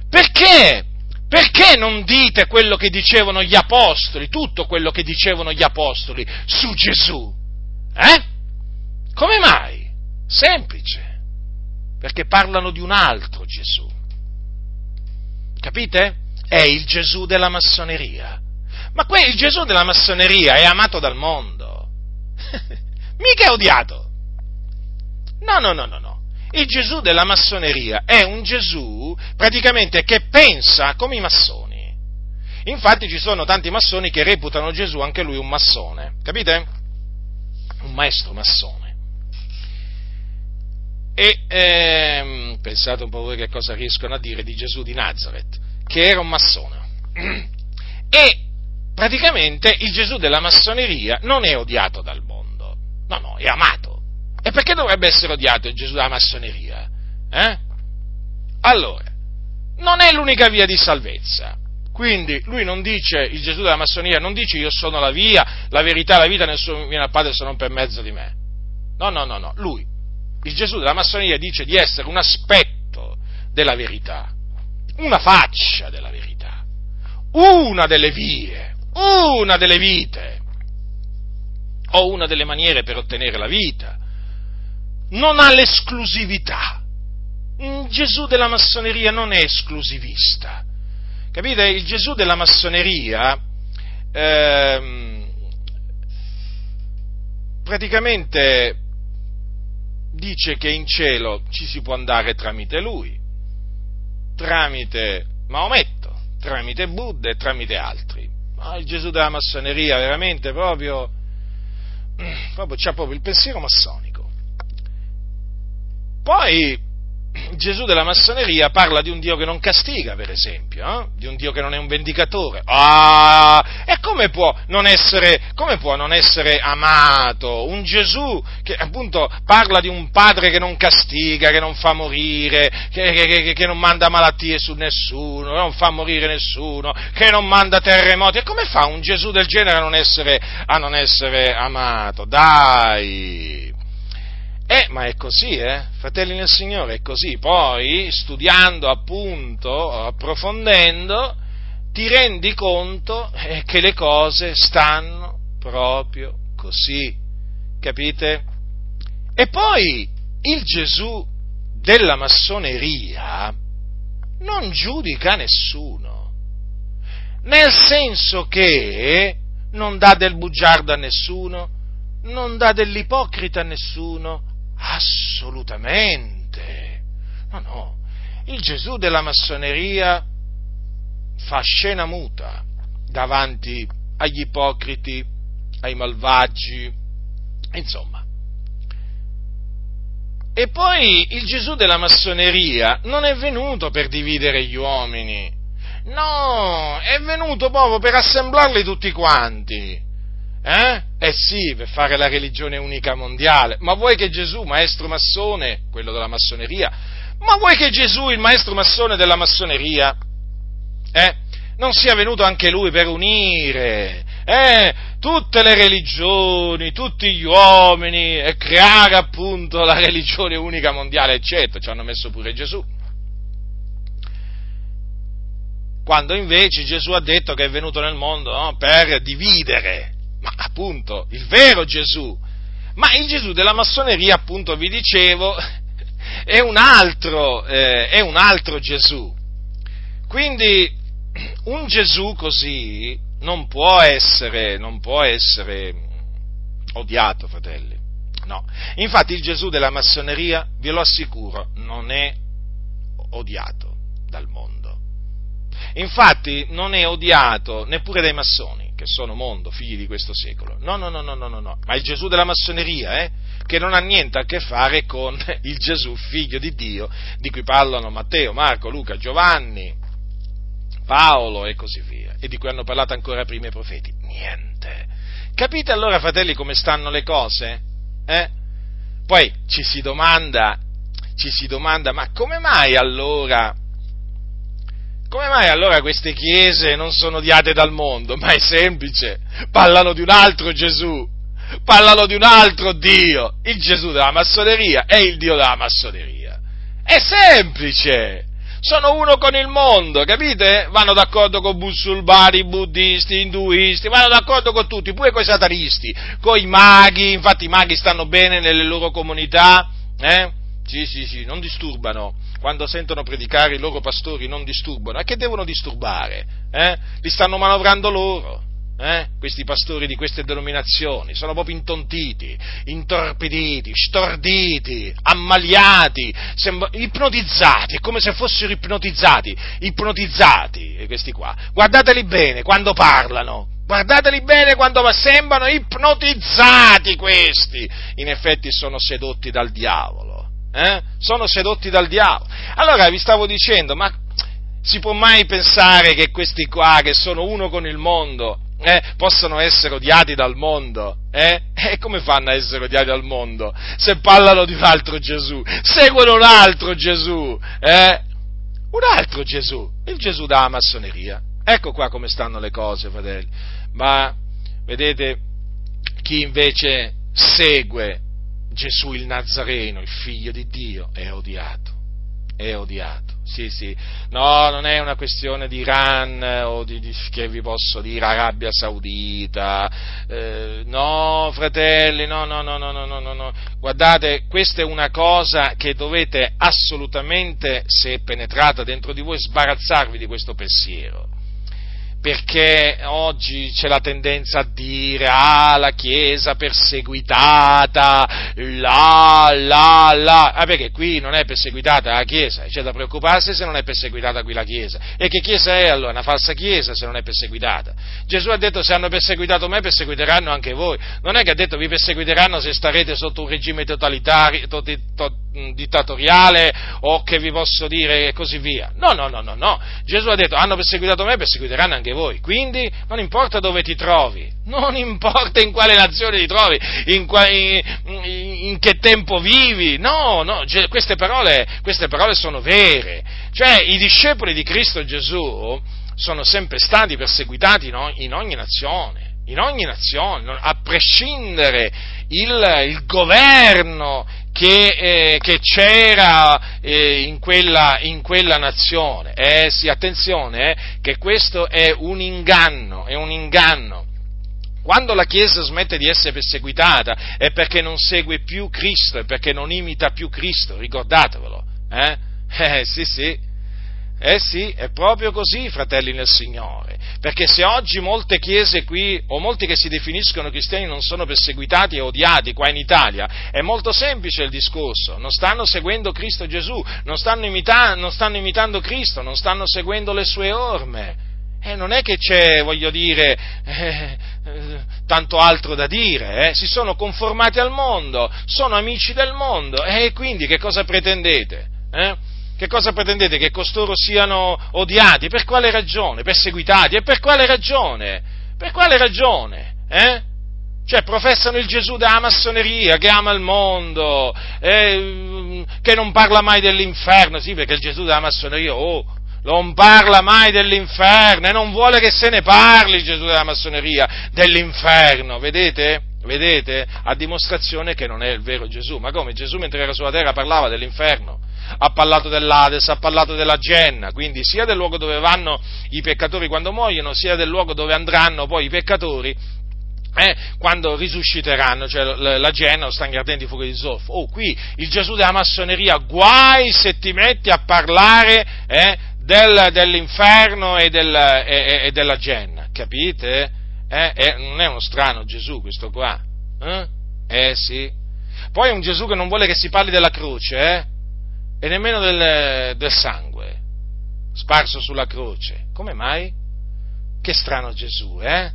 Perché? Perché non dite quello che dicevano gli apostoli, tutto quello che dicevano gli apostoli su Gesù? Eh? Come mai? Semplice. Perché parlano di un altro Gesù. Capite? È il Gesù della massoneria. Ma il Gesù della massoneria è amato dal mondo. <laughs> Mica è odiato. No, no, no, no, no. Il Gesù della massoneria è un Gesù praticamente che pensa come i massoni. Infatti ci sono tanti massoni che reputano Gesù anche lui un massone, capite? Un maestro massone. E ehm, pensate un po' voi che cosa riescono a dire di Gesù di Nazareth che era un massone. <clears throat> E praticamente il Gesù della massoneria non è odiato dal mondo, no, no, è amato. E perché dovrebbe essere odiato il Gesù della massoneria? Eh? Allora, non è l'unica via di salvezza. Quindi lui non dice, il Gesù della massoneria non dice io sono la via, la verità, la vita, nessuno viene al Padre se non per mezzo di me. No, no, no, no. Lui, il Gesù della massoneria dice di essere un aspetto della verità una faccia della verità, una delle vie, una delle vite, o una delle maniere per ottenere la vita. Non ha l'esclusività. Gesù della massoneria non è esclusivista. Capite? Il Gesù della massoneria ehm, praticamente dice che in cielo ci si può andare tramite lui tramite Maometto, tramite Buddha e tramite altri. Ma il Gesù della massoneria veramente proprio, <clears throat> proprio c'ha proprio il pensiero massonico. Poi Gesù della massoneria parla di un Dio che non castiga, per esempio, eh? di un Dio che non è un vendicatore. Ah, e come può, essere, come può non essere, amato? Un Gesù che appunto parla di un padre che non castiga, che non fa morire, che, che, che non manda malattie su nessuno, che non fa morire nessuno, che non manda terremoti. E come fa un Gesù del genere a non essere, a non essere amato? Dai! Eh, ma è così, eh? Fratelli nel Signore, è così. Poi, studiando appunto, approfondendo, ti rendi conto eh, che le cose stanno proprio così. Capite? E poi il Gesù della massoneria non giudica nessuno, nel senso che non dà del bugiardo a nessuno, non dà dell'ipocrita a nessuno, Assolutamente. No, no. Il Gesù della massoneria fa scena muta davanti agli ipocriti, ai malvagi, insomma. E poi il Gesù della massoneria non è venuto per dividere gli uomini, no, è venuto proprio per assemblarli tutti quanti. Eh? Eh sì, per fare la religione unica mondiale. Ma vuoi che Gesù, maestro massone, quello della massoneria, ma vuoi che Gesù, il maestro massone della massoneria, eh, non sia venuto anche lui per unire eh, tutte le religioni, tutti gli uomini e creare appunto la religione unica mondiale, eccetera. Ci hanno messo pure Gesù. Quando invece Gesù ha detto che è venuto nel mondo no, per dividere appunto il vero Gesù. Ma il Gesù della massoneria, appunto, vi dicevo, <laughs> è un altro, eh, è un altro Gesù. quindi <clears throat> un Gesù così non può essere, non può essere odiato, fratelli. No. Infatti il Gesù della massoneria, ve lo assicuro, non è odiato dal mondo. Infatti non è odiato neppure dai massoni, che sono mondo, figli di questo secolo. No, no, no, no, no, no, ma il Gesù della massoneria, eh, che non ha niente a che fare con <laughs> il Gesù, figlio di Dio, di cui parlano Matteo, Marco, Luca, Giovanni, Paolo e così via, e di cui hanno parlato ancora prima i profeti. Niente. Capite allora, fratelli, come stanno le cose? Eh? Poi ci si domanda, ci si domanda, ma come mai allora, come mai allora queste chiese non sono odiate dal mondo? Ma è semplice, parlano di un altro Gesù, parlano di un altro Dio, il Gesù della massoneria è il Dio della massoneria. È semplice! sono uno con il mondo, capite? Vanno d'accordo con musulmani, buddisti, induisti, vanno d'accordo con tutti, pure con i satanisti, con i maghi, infatti i maghi stanno bene nelle loro comunità, eh? Sì, sì, sì, non disturbano. Quando sentono predicare i loro pastori non disturbano. E che devono disturbare? Eh? Li stanno manovrando loro eh? questi pastori di queste denominazioni, sono proprio intontiti, intorpiditi, storditi, ammaliati, sembra, ipnotizzati, è come se fossero ipnotizzati, ipnotizzati questi qua. Guardateli bene quando parlano, guardateli bene quando sembrano ipnotizzati questi, in effetti sono sedotti dal diavolo, eh? sono sedotti dal diavolo. Allora vi stavo dicendo, ma si può mai pensare che questi qua, che sono uno con il mondo, eh, possono essere odiati dal mondo. Eh? E come fanno a essere odiati dal mondo? Se parlano di un altro Gesù, seguono un altro Gesù, eh? un altro Gesù, il Gesù della massoneria. Ecco qua come stanno le cose, fratelli. Ma vedete, chi invece segue Gesù il Nazareno, il figlio di Dio, è odiato, è odiato sì, sì. No, non è una questione di Iran o di, di che vi posso dire, Arabia Saudita. Eh, no, fratelli, no, no, no, no, no, no, no. Guardate, questa è una cosa che dovete assolutamente, se è penetrata dentro di voi, sbarazzarvi di questo pensiero perché oggi c'è la tendenza a dire ah la Chiesa perseguitata, là, là, là, ah perché qui non è perseguitata la Chiesa, c'è da preoccuparsi se non è perseguitata qui la Chiesa. E che Chiesa è allora? Una falsa Chiesa se non è perseguitata. Gesù ha detto se hanno perseguitato me perseguiteranno anche voi, non è che ha detto vi perseguiteranno se starete sotto un regime totalitario, to, to, dittatoriale o che vi posso dire e così via. No, no, no, no, no. Gesù ha detto hanno perseguitato me perseguiteranno anche voi. Quindi non importa dove ti trovi, non importa in quale nazione ti trovi, in, qua, in, in che tempo vivi, no, no, queste parole, queste parole sono vere. Cioè i discepoli di Cristo Gesù sono sempre stati perseguitati in ogni nazione in ogni nazione, a prescindere il, il governo che, eh, che c'era eh, in, quella, in, quella, nazione. Eh sì, attenzione, eh, che questo è un inganno, è un inganno. Quando la Chiesa smette di essere perseguitata è perché non segue più Cristo, è perché non imita più Cristo, ricordatevelo. Eh, <laughs> eh sì, sì. Eh sì, è proprio così, fratelli nel Signore, perché se oggi molte chiese qui, o molti che si definiscono cristiani, non sono perseguitati e odiati qua in Italia, è molto semplice il discorso, non stanno seguendo Cristo Gesù, non stanno, imita- non stanno imitando Cristo, non stanno seguendo le sue orme. Eh, non è che c'è, voglio dire, eh, eh, tanto altro da dire, eh? si sono conformati al mondo, sono amici del mondo, e quindi che cosa pretendete? Che cosa pretendete? Che costoro siano odiati? Per quale ragione? Perseguitati? E per quale ragione? Per quale ragione? Eh? Cioè professano il Gesù della massoneria che ama il mondo, eh, che non parla mai dell'inferno, sì perché il Gesù della massoneria, oh, non parla mai dell'inferno e non vuole che se ne parli il Gesù della massoneria dell'inferno, vedete? Vedete? A dimostrazione che non è il vero Gesù. Ma come? Gesù mentre era sulla terra parlava dell'inferno ha parlato dell'Ades, ha parlato della Genna, quindi sia del luogo dove vanno i peccatori quando muoiono, sia del luogo dove andranno poi i peccatori eh, quando risusciteranno, cioè la Genna o stanno ardenti fuochi di zolfo. Oh, qui il Gesù della massoneria, guai se ti metti a parlare eh, del, dell'inferno e, del, e, e, della genna, capite? Eh? Eh, non è uno strano Gesù questo qua, eh? eh sì. Poi è un Gesù che non vuole che si parli della croce, eh? E nemmeno del, del sangue sparso sulla croce. Come mai? Che strano Gesù, eh?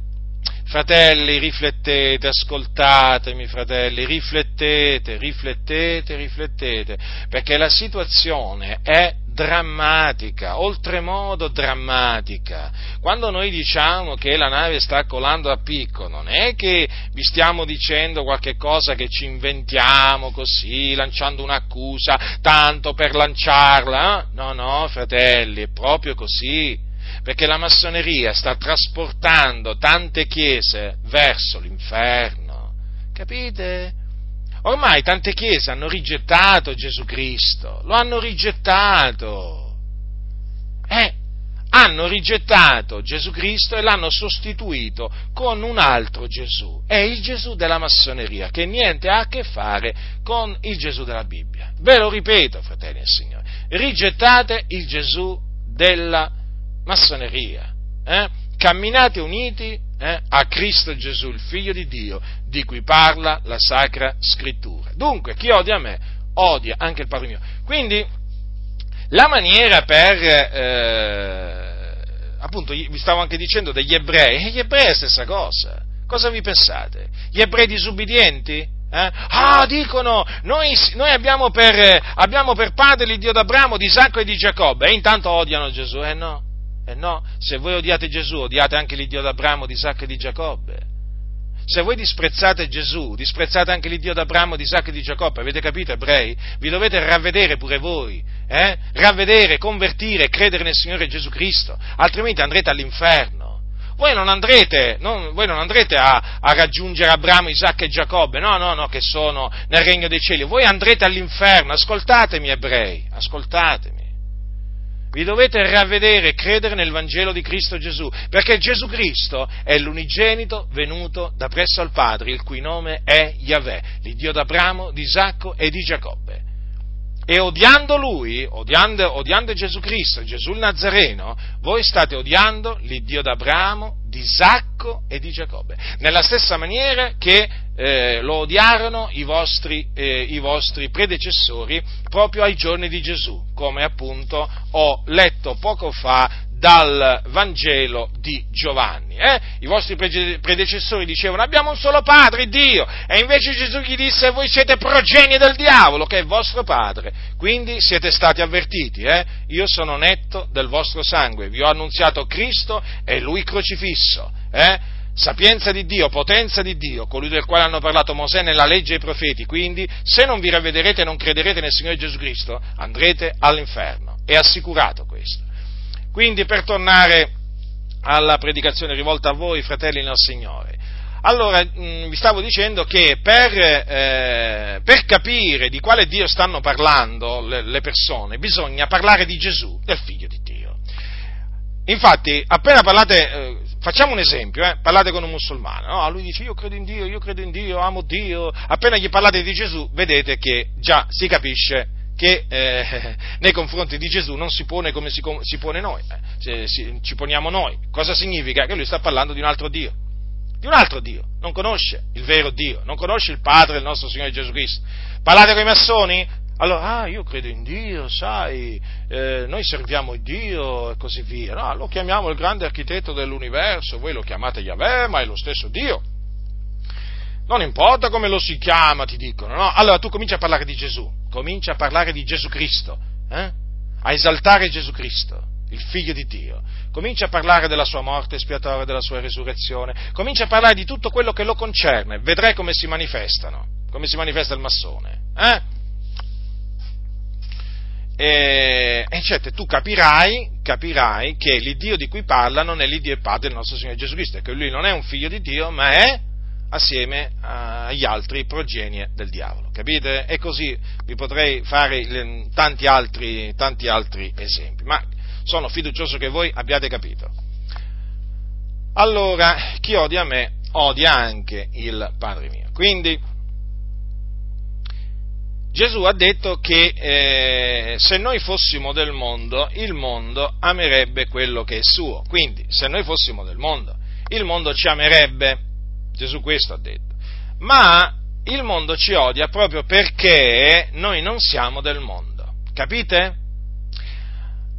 Fratelli, riflettete, ascoltatemi, fratelli, riflettete, riflettete, riflettete, perché la situazione è drammatica, oltremodo drammatica. Quando noi diciamo che la nave sta colando a picco, non è che vi stiamo dicendo qualche cosa che ci inventiamo così, lanciando un'accusa, tanto per lanciarla. No, no, fratelli, è proprio così perché la massoneria sta trasportando tante chiese verso l'inferno. Capite? Ormai tante chiese hanno rigettato Gesù Cristo, lo hanno rigettato. Eh, hanno rigettato Gesù Cristo e l'hanno sostituito con un altro Gesù. È il Gesù della massoneria, che niente ha a che fare con il Gesù della Bibbia. Ve lo ripeto, fratelli e signori, rigettate il Gesù della massoneria. Eh? Camminate uniti eh, a Cristo Gesù, il Figlio di Dio, di cui parla la Sacra Scrittura. Dunque, chi odia me, odia anche il Padre mio. Quindi, la maniera per, eh, appunto, vi stavo anche dicendo degli ebrei, gli ebrei è la stessa cosa. Cosa vi pensate? Gli ebrei disubbidienti? Eh? Ah, dicono, noi, noi abbiamo, per, abbiamo, per, padre l'Iddio d'Abramo, di Isacco e di Giacobbe, e intanto odiano Gesù, eh no? Eh no, se voi odiate Gesù, odiate anche l'Iddio d'Abramo, di Isacco e di Giacobbe. Se voi disprezzate Gesù, disprezzate anche l'Iddio d'Abramo, di Isacco e di Giacobbe, avete capito ebrei? Vi dovete ravvedere pure voi, eh? Ravvedere, convertire, credere nel Signore Gesù Cristo, altrimenti andrete all'inferno. Voi non andrete, non, voi non andrete a, a, raggiungere Abramo, Isacco e Giacobbe, no, no, no, che sono nel regno dei cieli. Voi andrete all'inferno, ascoltatemi ebrei, ascoltatemi vi dovete ravvedere e credere nel Vangelo di Cristo Gesù, perché Gesù Cristo è l'unigenito venuto da presso al Padre, il cui nome è Yahweh, l'Iddio d'Abramo, di Isacco e di Giacobbe. E odiando lui, odiando, odiando Gesù Cristo, Gesù il Nazareno, voi state odiando l'Iddio d'Abramo, di Isacco e di Giacobbe, nella stessa maniera che eh, lo odiarono i vostri, eh, i vostri, predecessori proprio ai giorni di Gesù, come appunto ho letto poco fa dal Vangelo di Giovanni. Eh? I vostri predecessori dicevano abbiamo un solo padre, Dio, e invece Gesù gli disse voi siete progenie del diavolo, che è vostro padre, quindi siete stati avvertiti, eh? io sono netto del vostro sangue, vi ho annunziato Cristo e lui crocifisso. Eh? sapienza di Dio, potenza di Dio, colui del quale hanno parlato Mosè nella legge e i profeti, quindi se non vi ravvederete e non crederete nel Signore Gesù Cristo, andrete all'inferno. È assicurato questo. Quindi per tornare alla predicazione rivolta a voi, fratelli nel Signore, allora mh, vi stavo dicendo che per, eh, per, capire di quale Dio stanno parlando le, le persone, bisogna parlare di Gesù, del Figlio di Dio. Infatti, appena parlate, eh, Facciamo un esempio, eh? parlate con un musulmano, no? lui dice io credo in Dio, io credo in Dio, amo Dio, appena gli parlate di Gesù vedete che già si capisce che eh, nei confronti di Gesù non si pone come si, si pone noi, eh? si, ci poniamo noi. Cosa significa? Che lui sta parlando di un altro Dio, di un altro Dio, non conosce il vero Dio, non conosce il Padre del nostro Signore Gesù Cristo. Parlate con i massoni? Allora, ah, io credo in Dio, sai, eh, noi serviamo Dio e così via. No, lo chiamiamo il grande architetto dell'universo, voi lo chiamate Yahweh, ma è lo stesso Dio. Non importa come lo si chiama, ti dicono, no? Allora tu cominci a parlare di Gesù, cominci a parlare di Gesù Cristo, eh? a esaltare Gesù Cristo, il figlio di Dio. Comincia a parlare della sua morte espiatoria, della sua resurrezione, comincia a parlare di tutto quello che lo concerne, vedrai come si manifestano, come si manifesta il massone. Eh? E, e certo, tu capirai, capirai che l'Iddio di cui parla non è l'Iddio e Padre del nostro Signore Gesù Cristo, e che lui non è un figlio di Dio, ma è assieme agli altri progenie del diavolo. Capite? E così vi potrei fare tanti altri, tanti altri esempi, ma sono fiducioso che voi abbiate capito. Allora, chi odia me, odia anche il Padre mio. Quindi, Gesù ha detto che eh, se noi fossimo del mondo, il mondo amerebbe quello che è suo. Quindi, se noi fossimo del mondo, il mondo ci amerebbe. Gesù questo ha detto. Ma il mondo ci odia proprio perché noi non siamo del mondo. Capite?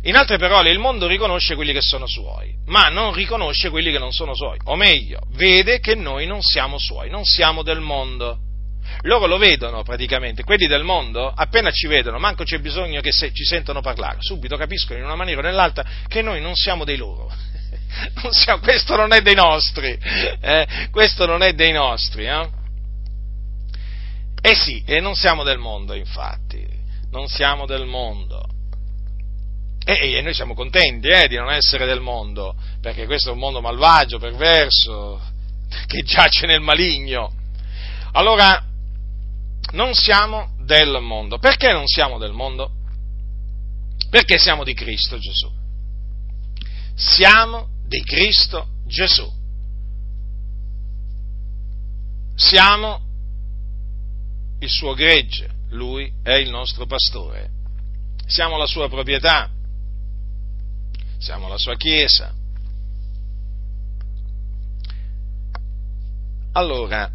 In altre parole, il mondo riconosce quelli che sono suoi, ma non riconosce quelli che non sono suoi. O meglio, vede che noi non siamo suoi, non siamo del mondo. Loro lo vedono praticamente, quelli del mondo appena ci vedono, manco c'è bisogno che se, ci sentano parlare, subito capiscono in una maniera o nell'altra che noi non siamo dei loro. Siamo, <laughs> questo non è dei nostri, eh? questo non è dei nostri. Eh? eh sì, e non siamo del mondo infatti, non siamo del mondo. E, e noi siamo contenti eh, di non essere del mondo, perché questo è un mondo malvagio, perverso, <laughs> che giace nel maligno. Allora, non siamo del mondo. Perché non siamo del mondo? Perché siamo di Cristo Gesù. Siamo di Cristo Gesù. Siamo il suo gregge, lui è il nostro pastore. Siamo la sua proprietà, siamo la sua chiesa. Allora,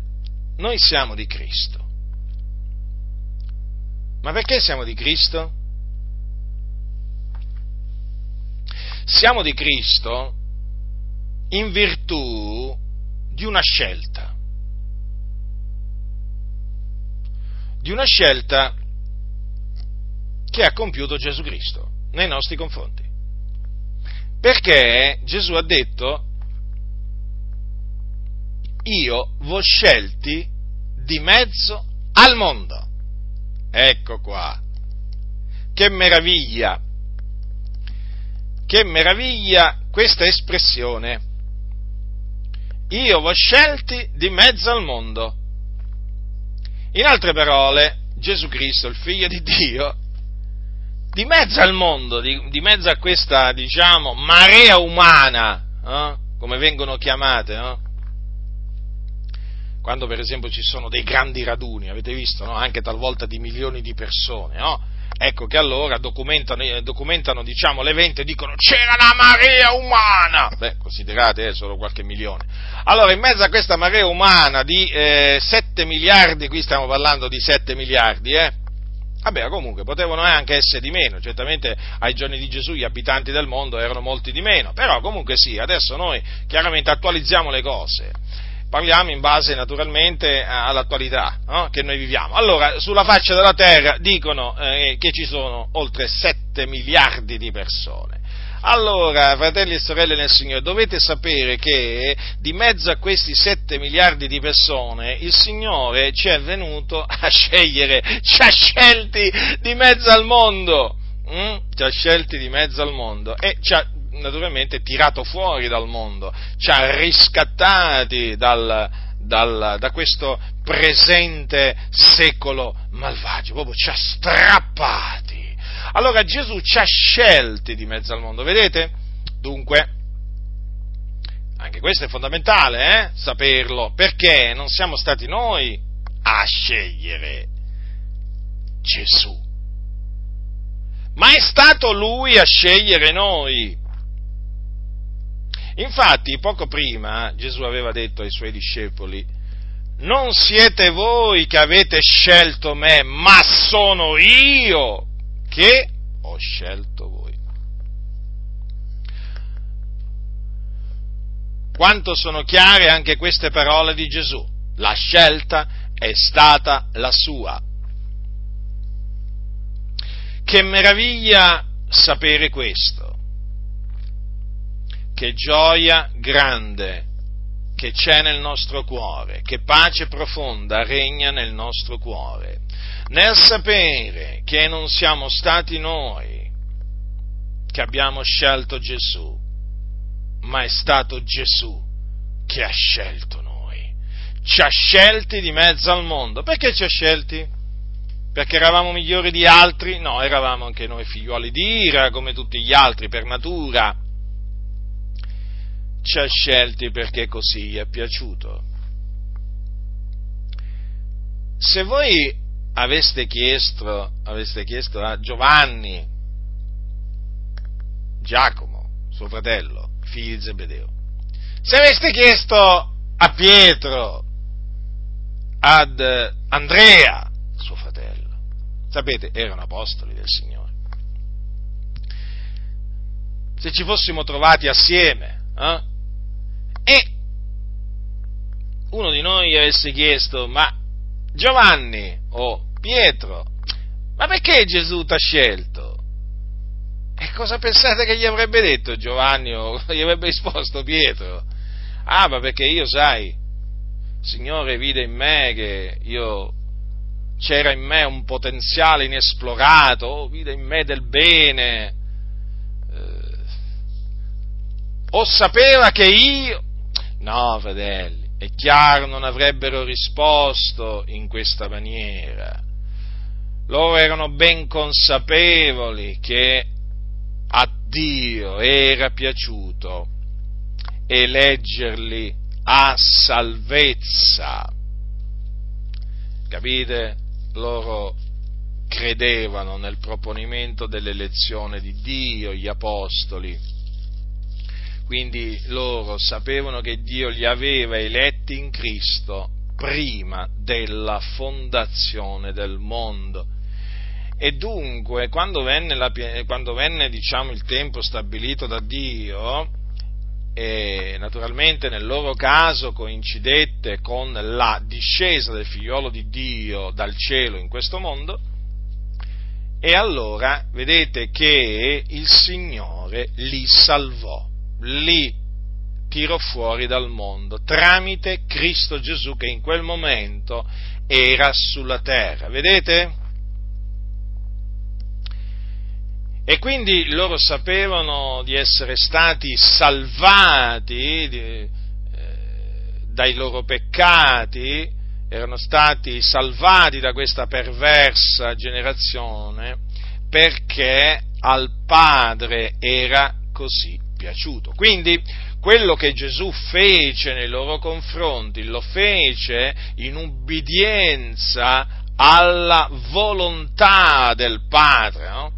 noi siamo di Cristo. Ma perché siamo di Cristo? Siamo di Cristo in virtù di una scelta. Di una scelta che ha compiuto Gesù Cristo nei nostri confronti. Perché Gesù ha detto, io v'ho scelti di mezzo al mondo. Ecco qua. Che meraviglia! Che meraviglia questa espressione. Io v'ho scelti di mezzo al mondo. In altre parole, Gesù Cristo, il figlio di Dio, di mezzo al mondo, di, di mezzo a questa, diciamo, marea umana, eh, come vengono chiamate, no? quando per esempio ci sono dei grandi raduni, avete visto, no? anche talvolta di milioni di persone, no? Ecco che allora documentano, eh, documentano diciamo, l'evento e dicono c'era la marea umana, beh considerate eh, solo qualche milione, allora in mezzo a questa marea umana di eh, 7 miliardi, qui stiamo parlando di 7 miliardi, eh, Vabbè, comunque potevano anche essere di meno, certamente ai giorni di Gesù gli abitanti del mondo erano molti di meno, però comunque sì, adesso noi chiaramente attualizziamo le cose parliamo in base naturalmente all'attualità no? che noi viviamo. Allora, sulla faccia della terra dicono eh, che ci sono oltre 7 miliardi di persone. Allora, fratelli e sorelle nel Signore, dovete sapere che di mezzo a questi 7 miliardi di persone il Signore ci è venuto a scegliere, ci ha scelti di mezzo al mondo. Mm? Ci ha scelti di mezzo al mondo e ci ha naturalmente tirato fuori dal mondo, ci ha riscattati dal, dal, da questo presente secolo malvagio, proprio ci ha strappati. Allora Gesù ci ha scelti di mezzo al mondo, vedete? Dunque, anche questo è fondamentale, eh? saperlo, perché non siamo stati noi a scegliere Gesù, ma è stato Lui a scegliere noi. Infatti, poco prima Gesù aveva detto ai suoi discepoli, non siete voi che avete scelto me, ma sono io che ho scelto voi. Quanto sono chiare anche queste parole di Gesù. La scelta è stata la sua. Che meraviglia sapere questo che gioia grande che c'è nel nostro cuore, che pace profonda regna nel nostro cuore, nel sapere che non siamo stati noi che abbiamo scelto Gesù, ma è stato Gesù che ha scelto noi. Ci ha scelti di mezzo al mondo. Perché ci ha scelti? Perché eravamo migliori di altri? No, eravamo anche noi figliuoli di ira, come tutti gli altri, per natura ci ha scelti perché così gli è piaciuto. Se voi aveste chiesto, aveste chiesto a Giovanni, Giacomo, suo fratello, figli di Zebedeo, se aveste chiesto a Pietro, ad Andrea, suo fratello, sapete, erano apostoli del Signore. Se ci fossimo trovati assieme, eh, uno di noi avesse chiesto, ma Giovanni o Pietro, ma perché Gesù ti ha scelto? E cosa pensate che gli avrebbe detto Giovanni o <laughs> gli avrebbe risposto Pietro? Ah, ma perché io, sai, il Signore vide in me che io c'era in me un potenziale inesplorato, oh, vide in me del bene, eh, o sapeva che io... No, fratelli, è chiaro non avrebbero risposto in questa maniera. Loro erano ben consapevoli che a Dio era piaciuto eleggerli a salvezza. Capite? Loro credevano nel proponimento dell'elezione di Dio, gli apostoli, quindi loro sapevano che Dio li aveva eletti in Cristo prima della fondazione del mondo. E dunque, quando venne, la, quando venne diciamo, il tempo stabilito da Dio, e naturalmente nel loro caso coincidette con la discesa del figliolo di Dio dal cielo in questo mondo, e allora vedete che il Signore li salvò li tirò fuori dal mondo tramite Cristo Gesù che in quel momento era sulla terra. Vedete? E quindi loro sapevano di essere stati salvati di, eh, dai loro peccati, erano stati salvati da questa perversa generazione perché al Padre era così piaciuto. Quindi quello che Gesù fece nei loro confronti lo fece in ubbidienza alla volontà del Padre, no?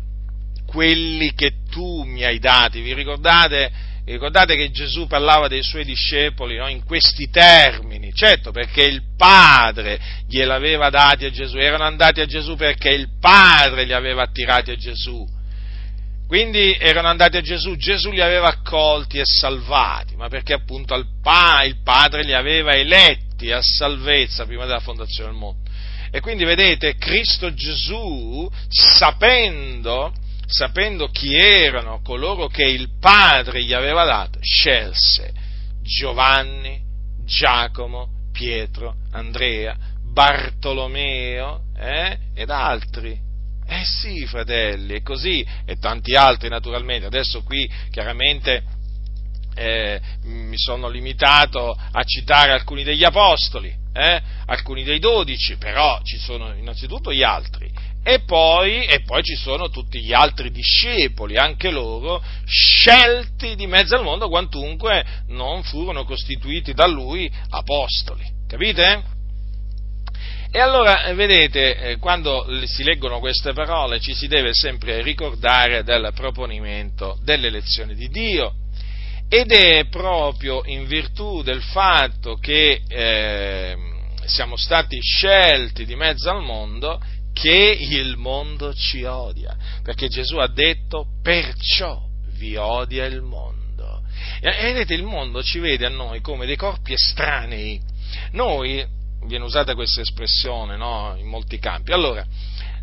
quelli che tu mi hai dati. Vi ricordate? Ricordate che Gesù parlava dei suoi discepoli no? in questi termini, certo perché il Padre gliel'aveva dati a Gesù, erano andati a Gesù perché il Padre li aveva attirati a Gesù quindi erano andati a Gesù, Gesù li aveva accolti e salvati, ma perché appunto il Padre li aveva eletti a salvezza prima della fondazione del mondo. E quindi vedete, Cristo Gesù, sapendo, sapendo chi erano coloro che il Padre gli aveva dato, scelse Giovanni, Giacomo, Pietro, Andrea, Bartolomeo eh, ed altri eh sì, fratelli, è così, e tanti altri naturalmente. Adesso qui chiaramente eh, mi sono limitato a citare alcuni degli apostoli, eh, alcuni dei dodici, però ci sono innanzitutto gli altri. E poi, e poi ci sono tutti gli altri discepoli, anche loro, scelti di mezzo al mondo, quantunque non furono costituiti da lui apostoli. Capite? E allora, eh, vedete, eh, quando si leggono queste parole ci si deve sempre ricordare del proponimento dell'elezione di Dio ed è proprio in virtù del fatto che eh, siamo stati scelti di mezzo al mondo che il mondo ci odia, perché Gesù ha detto perciò vi odia il mondo. E vedete, il mondo ci vede a noi come dei corpi estranei. Noi viene usata questa espressione no? in molti campi. Allora,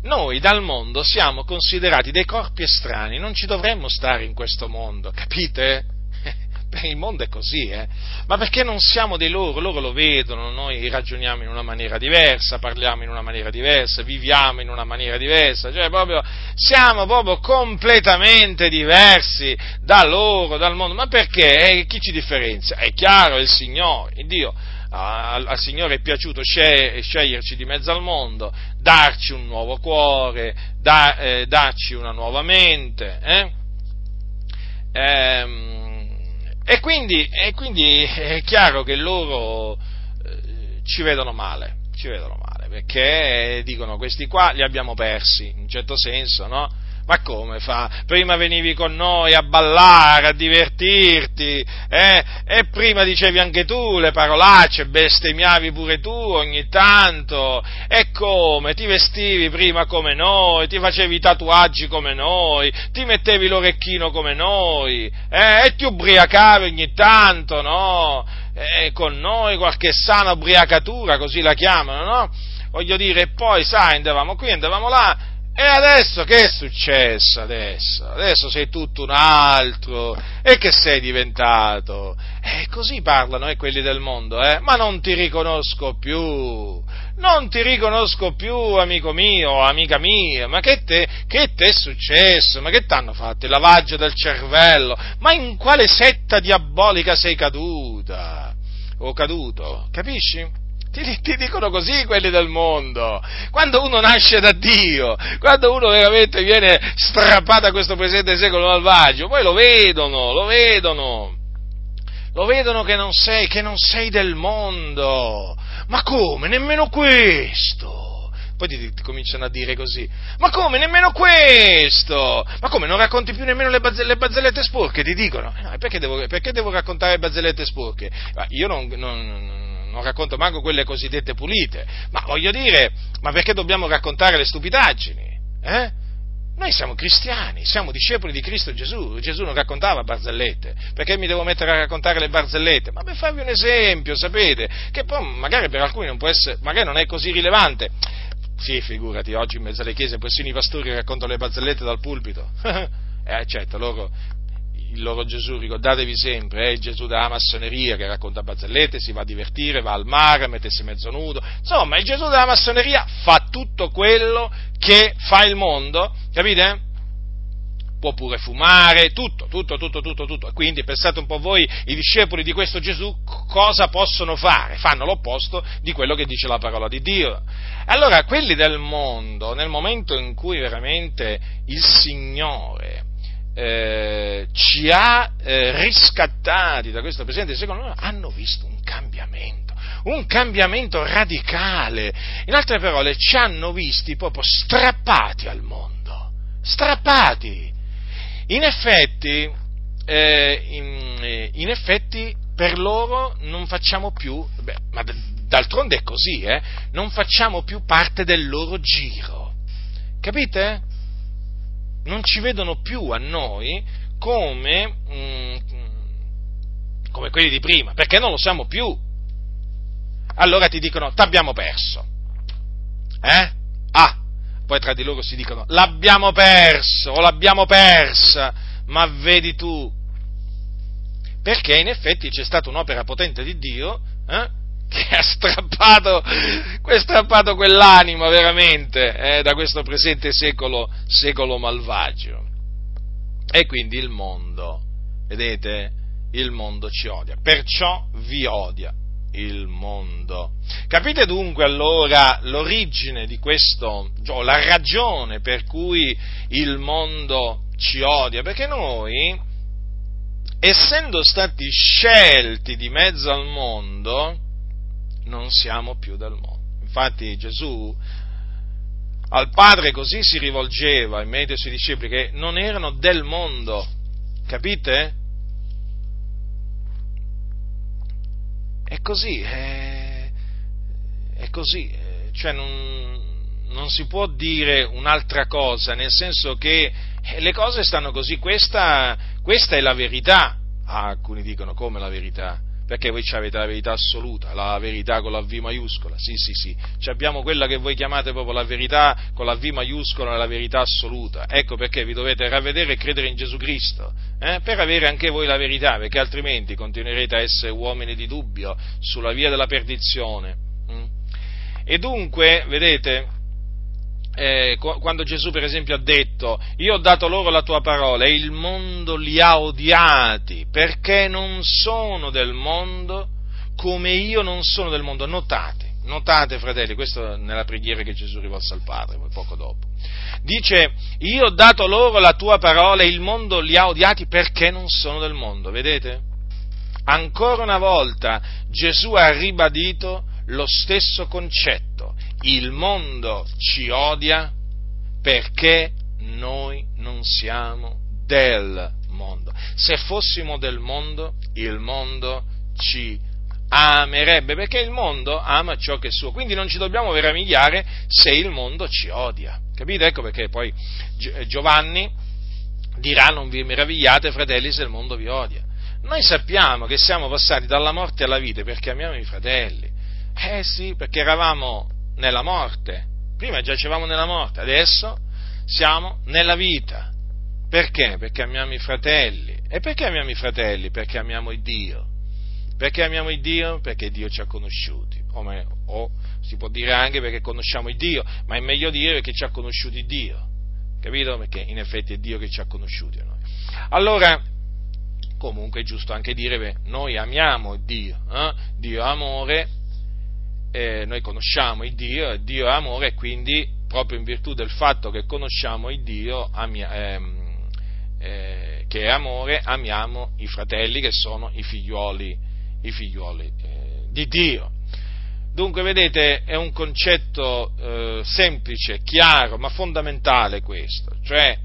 noi dal mondo siamo considerati dei corpi estranei, non ci dovremmo stare in questo mondo, capite? <laughs> il mondo è così, eh? ma perché non siamo dei loro, loro lo vedono, noi ragioniamo in una maniera diversa, parliamo in una maniera diversa, viviamo in una maniera diversa, cioè proprio, siamo proprio completamente diversi da loro, dal mondo, ma perché? Eh, chi ci differenzia? È chiaro, è il Signore, il Dio al, al Signore è piaciuto sceglierci di mezzo al mondo, darci un nuovo cuore, da, eh, darci una nuova mente. Eh? Ehm, e, quindi, e, quindi, è chiaro che loro eh, ci vedono male, ci vedono male. perché dicono questi qua li abbiamo persi, in un certo senso, no? Ma come fa? Prima venivi con noi a ballare, a divertirti, eh? E prima dicevi anche tu le parolacce, bestemmiavi pure tu ogni tanto. E come? Ti vestivi prima come noi, ti facevi i tatuaggi come noi, ti mettevi l'orecchino come noi, eh? E ti ubriacavi ogni tanto, no? E con noi qualche sana ubriacatura, così la chiamano, no? Voglio dire, e poi, sai, andavamo qui, andavamo là, e adesso che è successo adesso? Adesso sei tutto un altro. E che sei diventato? E così parlano eh, quelli del mondo, eh? Ma non ti riconosco più. Non ti riconosco più, amico mio, amica mia. Ma che te, che te è successo? Ma che t'hanno fatto? Il lavaggio del cervello? Ma in quale setta diabolica sei caduta? O caduto? Capisci? Ti, ti, dicono così quelli del mondo. Quando uno nasce da Dio, quando uno veramente viene strappato a questo presente secolo malvagio, poi lo vedono, lo vedono. Lo vedono che non sei, che non sei del mondo. Ma come? Nemmeno questo. Poi ti, ti, cominciano a dire così, ma come, nemmeno questo? Ma come, non racconti più nemmeno le, bazze, le barzellette sporche, ti dicono? Eh, perché, devo, perché, devo, raccontare le barzellette sporche? io non, non non racconto manco quelle cosiddette pulite, ma voglio dire, ma perché dobbiamo raccontare le stupidaggini? Eh? Noi siamo cristiani, siamo discepoli di Cristo Gesù. Gesù non raccontava barzellette. Perché mi devo mettere a raccontare le barzellette? Ma per farvi un esempio, sapete, che poi magari per alcuni non può essere, magari non è così rilevante. Sì, figurati, oggi in mezzo alle chiese persino i pastori raccontano le barzellette dal pulpito. <laughs> eh, certo, loro il loro Gesù, ricordatevi sempre, è il Gesù della massoneria che racconta barzellette, si va a divertire, va al mare, mettersi mezzo nudo, insomma il Gesù della massoneria fa tutto quello che fa il mondo, capite? Può pure fumare, tutto, tutto, tutto, tutto, tutto. Quindi pensate un po' voi, i discepoli di questo Gesù, cosa possono fare? Fanno l'opposto di quello che dice la parola di Dio. Allora, quelli del mondo, nel momento in cui veramente il Signore eh, ci ha eh, riscattati da questo presente secondo me hanno visto un cambiamento, un cambiamento radicale. In altre parole, ci hanno visti proprio strappati al mondo, strappati. In effetti, eh, in, eh, in, effetti per loro non facciamo più, beh, ma d'altronde è così, eh, non facciamo più parte del loro giro. Capite? Non ci vedono più a noi come, mm, come quelli di prima, perché non lo siamo più. Allora ti dicono, t'abbiamo perso. Eh? Ah, poi tra di loro si dicono, l'abbiamo perso o l'abbiamo persa, ma vedi tu. Perché in effetti c'è stata un'opera potente di Dio, eh? Che ha strappato, ha strappato quell'anima veramente eh, da questo presente secolo, secolo malvagio. E quindi il mondo, vedete, il mondo ci odia, perciò vi odia il mondo. Capite dunque allora l'origine di questo, cioè la ragione per cui il mondo ci odia? Perché noi, essendo stati scelti di mezzo al mondo, non siamo più del mondo. Infatti Gesù al Padre così si rivolgeva in mente ai suoi discepoli che non erano del mondo, capite? È così, è, è così, cioè non, non si può dire un'altra cosa, nel senso che le cose stanno così, questa, questa è la verità. Ah, alcuni dicono come la verità? Perché voi avete la verità assoluta, la verità con la V maiuscola, sì sì sì, Ci abbiamo quella che voi chiamate proprio la verità con la V maiuscola, la verità assoluta, ecco perché vi dovete ravvedere e credere in Gesù Cristo, eh? per avere anche voi la verità, perché altrimenti continuerete a essere uomini di dubbio sulla via della perdizione. Mm? E dunque, vedete, eh, quando Gesù per esempio ha detto io ho dato loro la tua parola e il mondo li ha odiati perché non sono del mondo come io non sono del mondo. Notate, notate fratelli, questo nella preghiera che Gesù rivolse al Padre poco dopo. Dice io ho dato loro la tua parola e il mondo li ha odiati perché non sono del mondo, vedete? Ancora una volta Gesù ha ribadito lo stesso concetto il mondo ci odia perché noi non siamo del mondo. Se fossimo del mondo, il mondo ci amerebbe, perché il mondo ama ciò che è suo, quindi non ci dobbiamo meravigliare se il mondo ci odia. Capite? Ecco perché poi Giovanni dirà non vi meravigliate fratelli se il mondo vi odia. Noi sappiamo che siamo passati dalla morte alla vita perché amiamo i fratelli. Eh sì, perché eravamo nella morte. Prima giacevamo nella morte, adesso siamo nella vita. Perché? Perché amiamo i fratelli. E perché amiamo i fratelli? Perché amiamo il Dio. Perché amiamo il Dio? Perché Dio ci ha conosciuti. O, me, o si può dire anche perché conosciamo il Dio, ma è meglio dire perché ci ha conosciuti Dio. Capito? Perché in effetti è Dio che ci ha conosciuti a noi. Allora, comunque è giusto anche dire che noi amiamo Dio, eh? Dio è amore, eh, noi conosciamo il Dio, Dio è amore e quindi proprio in virtù del fatto che conosciamo il Dio amia, ehm, eh, che è amore, amiamo i fratelli che sono i figlioli, i figlioli eh, di Dio. Dunque, vedete, è un concetto eh, semplice, chiaro, ma fondamentale questo, cioè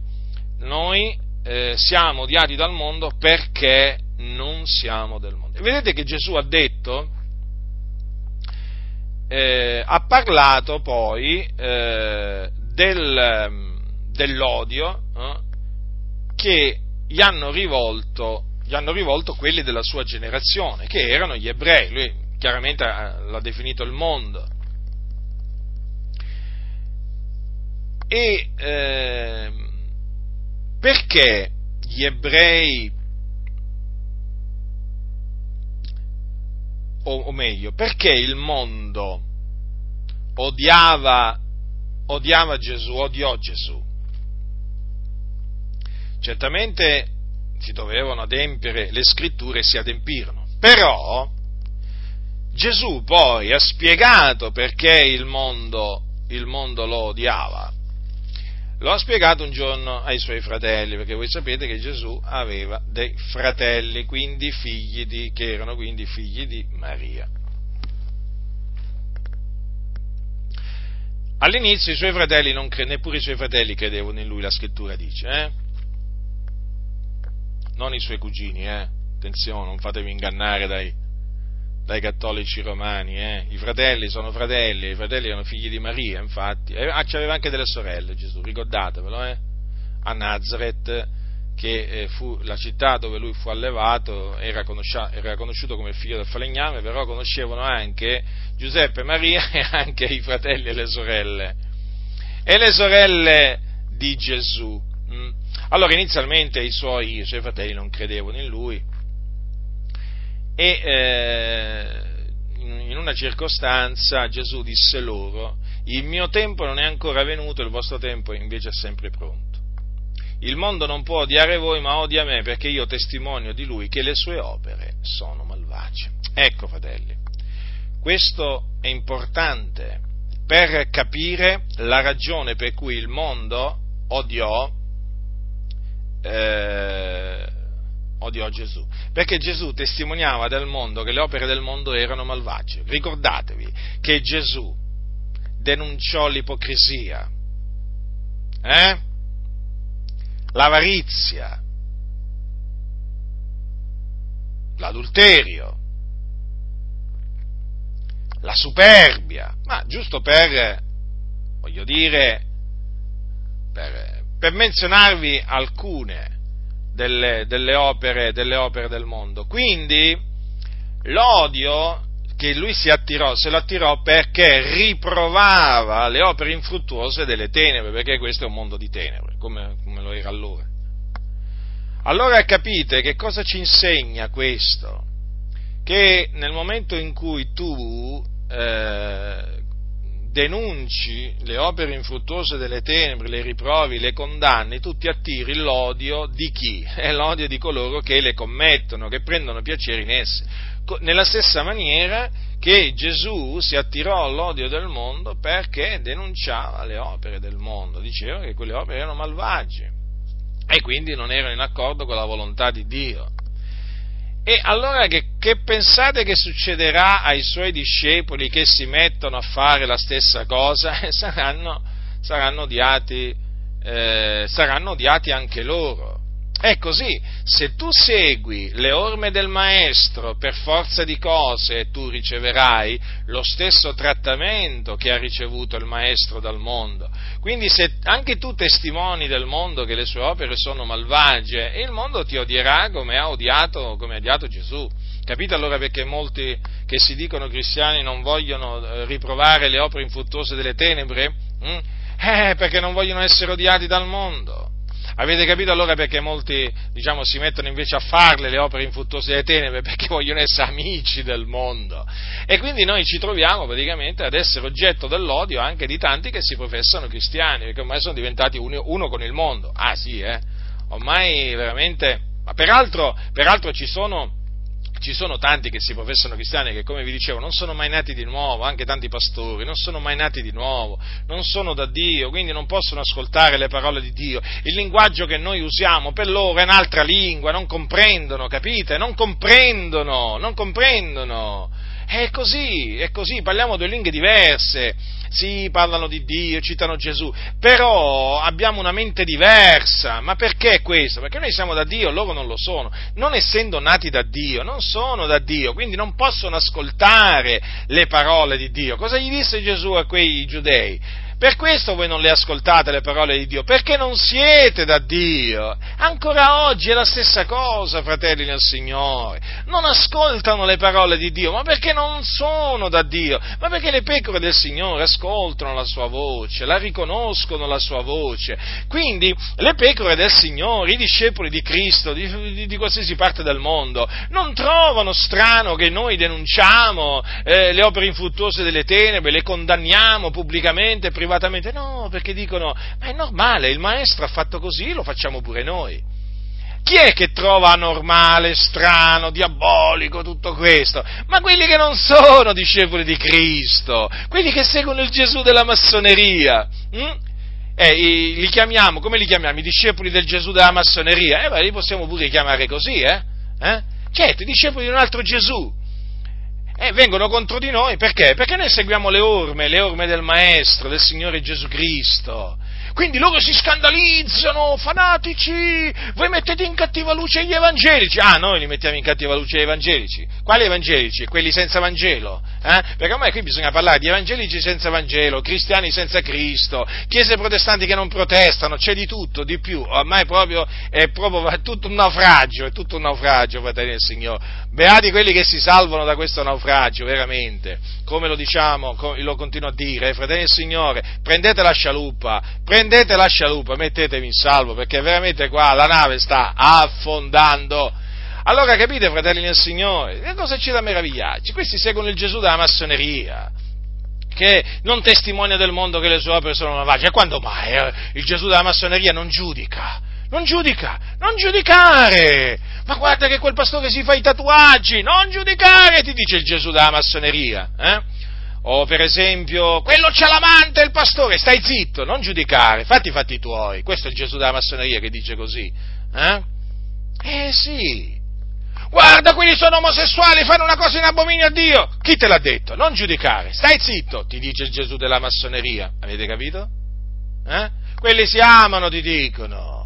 noi eh, siamo odiati dal mondo perché non siamo del mondo. E vedete che Gesù ha detto, eh, ha parlato poi eh, del, dell'odio eh, che gli hanno, rivolto, gli hanno rivolto quelli della sua generazione, che erano gli ebrei. Lui chiaramente l'ha definito il mondo. E eh, perché gli ebrei, o, o meglio, perché il mondo odiava, odiava Gesù, odiò Gesù? Certamente si dovevano adempiere le scritture e si adempirono, però Gesù poi ha spiegato perché il mondo, il mondo lo odiava lo ha spiegato un giorno ai suoi fratelli, perché voi sapete che Gesù aveva dei fratelli, quindi figli di, che erano quindi figli di Maria. All'inizio i suoi fratelli, non, neppure i suoi fratelli credevano in lui, la scrittura dice, eh? Non i suoi cugini, eh? Attenzione, non fatevi ingannare dai, dai cattolici romani, eh? i fratelli sono fratelli, i fratelli erano figli di Maria, infatti, e ah, c'aveva anche delle sorelle Gesù, ricordatevelo, eh? a Nazareth, che eh, fu la città dove lui fu allevato, era, era, conosciuto come figlio del falegname, però conoscevano anche Giuseppe, Maria <laughs> e anche i fratelli e le sorelle, e le sorelle di Gesù. Mm? Allora inizialmente i suoi, i suoi fratelli non credevano in lui, e eh, in una circostanza Gesù disse loro, il mio tempo non è ancora venuto, il vostro tempo invece è sempre pronto. Il mondo non può odiare voi, ma odia me, perché io testimonio di lui che le sue opere sono malvagie. Ecco, fratelli, questo è importante per capire la ragione per cui il mondo odiò eh, odiò Gesù, perché Gesù testimoniava del mondo che le opere del mondo erano malvagie. Ricordatevi che Gesù denunciò l'ipocrisia, eh? l'avarizia, l'adulterio, la superbia, ma giusto per, voglio dire, per, per menzionarvi alcune delle, delle, opere, delle opere del mondo. Quindi l'odio che lui si attirò, se lo attirò perché riprovava le opere infruttuose delle tenebre, perché questo è un mondo di tenebre, come, come lo era allora. Allora capite che cosa ci insegna questo? Che nel momento in cui tu eh, denunci le opere infruttuose delle tenebre, le riprovi, le condanni, tu ti attiri l'odio di chi? <laughs> È l'odio di coloro che le commettono, che prendono piacere in esse. Nella stessa maniera che Gesù si attirò all'odio del mondo perché denunciava le opere del mondo, diceva che quelle opere erano malvagie e quindi non erano in accordo con la volontà di Dio. E allora che, che, pensate che succederà ai suoi discepoli che si mettono a fare la stessa cosa? <laughs> saranno, saranno, odiati, eh, saranno odiati anche loro. È così, se tu segui le orme del maestro per forza di cose, tu riceverai lo stesso trattamento che ha ricevuto il maestro dal mondo. Quindi se anche tu testimoni del mondo che le sue opere sono malvagie, il mondo ti odierà come ha odiato, come ha odiato Gesù. Capite allora perché molti che si dicono cristiani non vogliono eh, riprovare le opere infruttuose delle tenebre? Mm? Eh, perché non vogliono essere odiati dal mondo. Avete capito allora perché molti diciamo, si mettono invece a farle le opere infruttuose delle tenebre? <laughs> Perché vogliono essere amici del mondo. E quindi noi ci troviamo praticamente ad essere oggetto dell'odio anche di tanti che si professano cristiani, perché ormai sono diventati uno, uno con il mondo. Ah sì, eh? Ormai veramente... Ma peraltro, peraltro ci sono ci sono tanti che si professano cristiani che, come vi dicevo, non sono mai nati di nuovo, anche tanti pastori, non sono mai nati di nuovo, non sono da Dio, quindi non possono ascoltare le parole di Dio. Il linguaggio che noi usiamo per loro è un'altra lingua, non comprendono, capite? Non comprendono, non comprendono. È così, è così, parliamo due lingue diverse sì, parlano di Dio, citano Gesù, però abbiamo una mente diversa. Ma perché questo? Perché noi siamo da Dio, loro non lo sono. Non essendo nati da Dio, non sono da Dio, quindi non possono ascoltare le parole di Dio. Cosa gli disse Gesù a quei giudei? Per questo voi non le ascoltate le parole di Dio, perché non siete da Dio. Ancora oggi è la stessa cosa, fratelli nel Signore. Non ascoltano le parole di Dio, ma perché non sono da Dio, ma perché le pecore del Signore ascoltano la sua voce, la riconoscono la sua voce. Quindi le pecore del Signore, i discepoli di Cristo, di, di, di qualsiasi parte del mondo, non trovano strano che noi denunciamo eh, le opere infruttuose delle tenebre, le condanniamo pubblicamente, privatamente privatamente, no, perché dicono, ma è normale, il maestro ha fatto così, lo facciamo pure noi. Chi è che trova anormale, strano, diabolico tutto questo? Ma quelli che non sono discepoli di Cristo, quelli che seguono il Gesù della massoneria. Hm? Eh, li chiamiamo, come li chiamiamo? I discepoli del Gesù della massoneria? Eh, beh, li possiamo pure chiamare così, eh? eh? Certo, i discepoli di un altro Gesù e vengono contro di noi perché? Perché noi seguiamo le orme, le orme del Maestro, del Signore Gesù Cristo. Quindi loro si scandalizzano, fanatici, voi mettete in cattiva luce gli evangelici. Ah, noi li mettiamo in cattiva luce gli evangelici. Quali evangelici? Quelli senza Vangelo. Eh? Perché ormai qui bisogna parlare di evangelici senza Vangelo, cristiani senza Cristo, chiese protestanti che non protestano, c'è di tutto, di più. Ormai proprio è proprio è tutto un naufragio, è tutto un naufragio, fratelli del Signore. Beati quelli che si salvano da questo naufragio, veramente. Come lo diciamo, lo continuo a dire, eh, fratelli del Signore, prendete la scialuppa, prendete prendete la scialuppa, mettetevi in salvo, perché veramente qua la nave sta affondando. Allora capite, fratelli del Signore, che cosa c'è da meravigliarci? Questi seguono il Gesù della massoneria, che non testimonia del mondo che le sue opere sono malvagie. E quando mai eh, il Gesù della massoneria non giudica? Non giudica, non giudicare! Ma guarda che quel pastore si fa i tatuaggi, non giudicare, ti dice il Gesù della massoneria. Eh? O per esempio, quello c'ha l'amante, il pastore, stai zitto, non giudicare, fatti i fatti tuoi. Questo è il Gesù della massoneria che dice così. Eh? Eh sì. Guarda, quelli sono omosessuali, fanno una cosa in abominio a Dio. Chi te l'ha detto? Non giudicare, stai zitto, ti dice il Gesù della massoneria. Avete capito? Eh? Quelli si amano, ti dicono.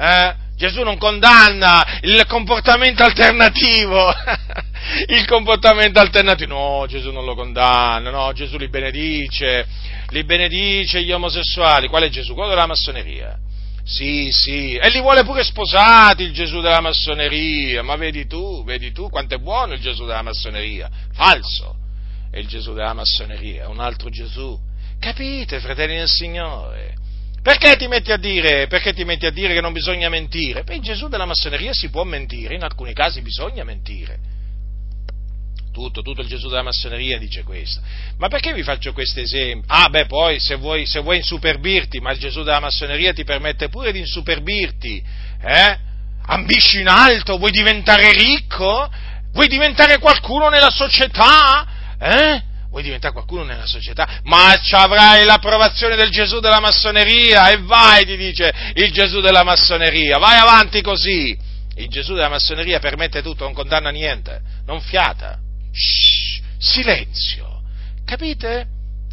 Eh? Gesù non condanna il comportamento alternativo. <laughs> il comportamento alternativo. No, Gesù non lo condanna, no, Gesù li benedice, li benedice gli omosessuali. Qual è Gesù? Quello della massoneria. Sì, sì, e li vuole pure sposati il Gesù della massoneria, ma vedi tu, vedi tu quanto è buono il Gesù della massoneria. Falso è il Gesù della massoneria, è un altro Gesù. Capite, fratelli del Signore? Perché ti metti a dire, ti metti a dire che non bisogna mentire? Beh, in Gesù della massoneria si può mentire, in alcuni casi bisogna mentire tutto, tutto il Gesù della massoneria dice questo. Ma perché vi faccio questo esempio? Ah, beh, poi se vuoi, se vuoi insuperbirti, ma il Gesù della massoneria ti permette pure di insuperbirti, eh? Ambisci in alto, vuoi diventare ricco? Vuoi diventare qualcuno nella società? Eh? Vuoi diventare qualcuno nella società? Ma ci avrai l'approvazione del Gesù della massoneria e vai, ti dice il Gesù della massoneria, vai avanti così Il Gesù della massoneria permette tutto, non condanna niente, non fiata. Shh, silenzio. Capite?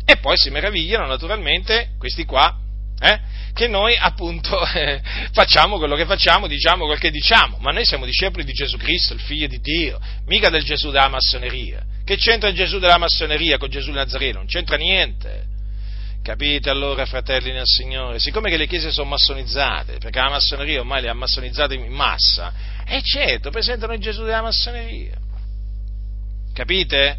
E poi si meravigliano naturalmente questi qua, eh, che noi appunto <laughs> eh, facciamo quello che facciamo, diciamo quel che diciamo, ma noi siamo discepoli di Gesù Cristo, il figlio di Dio, mica del Gesù della massoneria. Che c'entra Gesù della massoneria con Gesù Nazareno? Non c'entra niente. Capite allora, fratelli nel Signore? Siccome che le chiese sono massonizzate, perché la massoneria ormai le ha massonizzate in massa, e certo, presentano il Gesù della massoneria. Capite?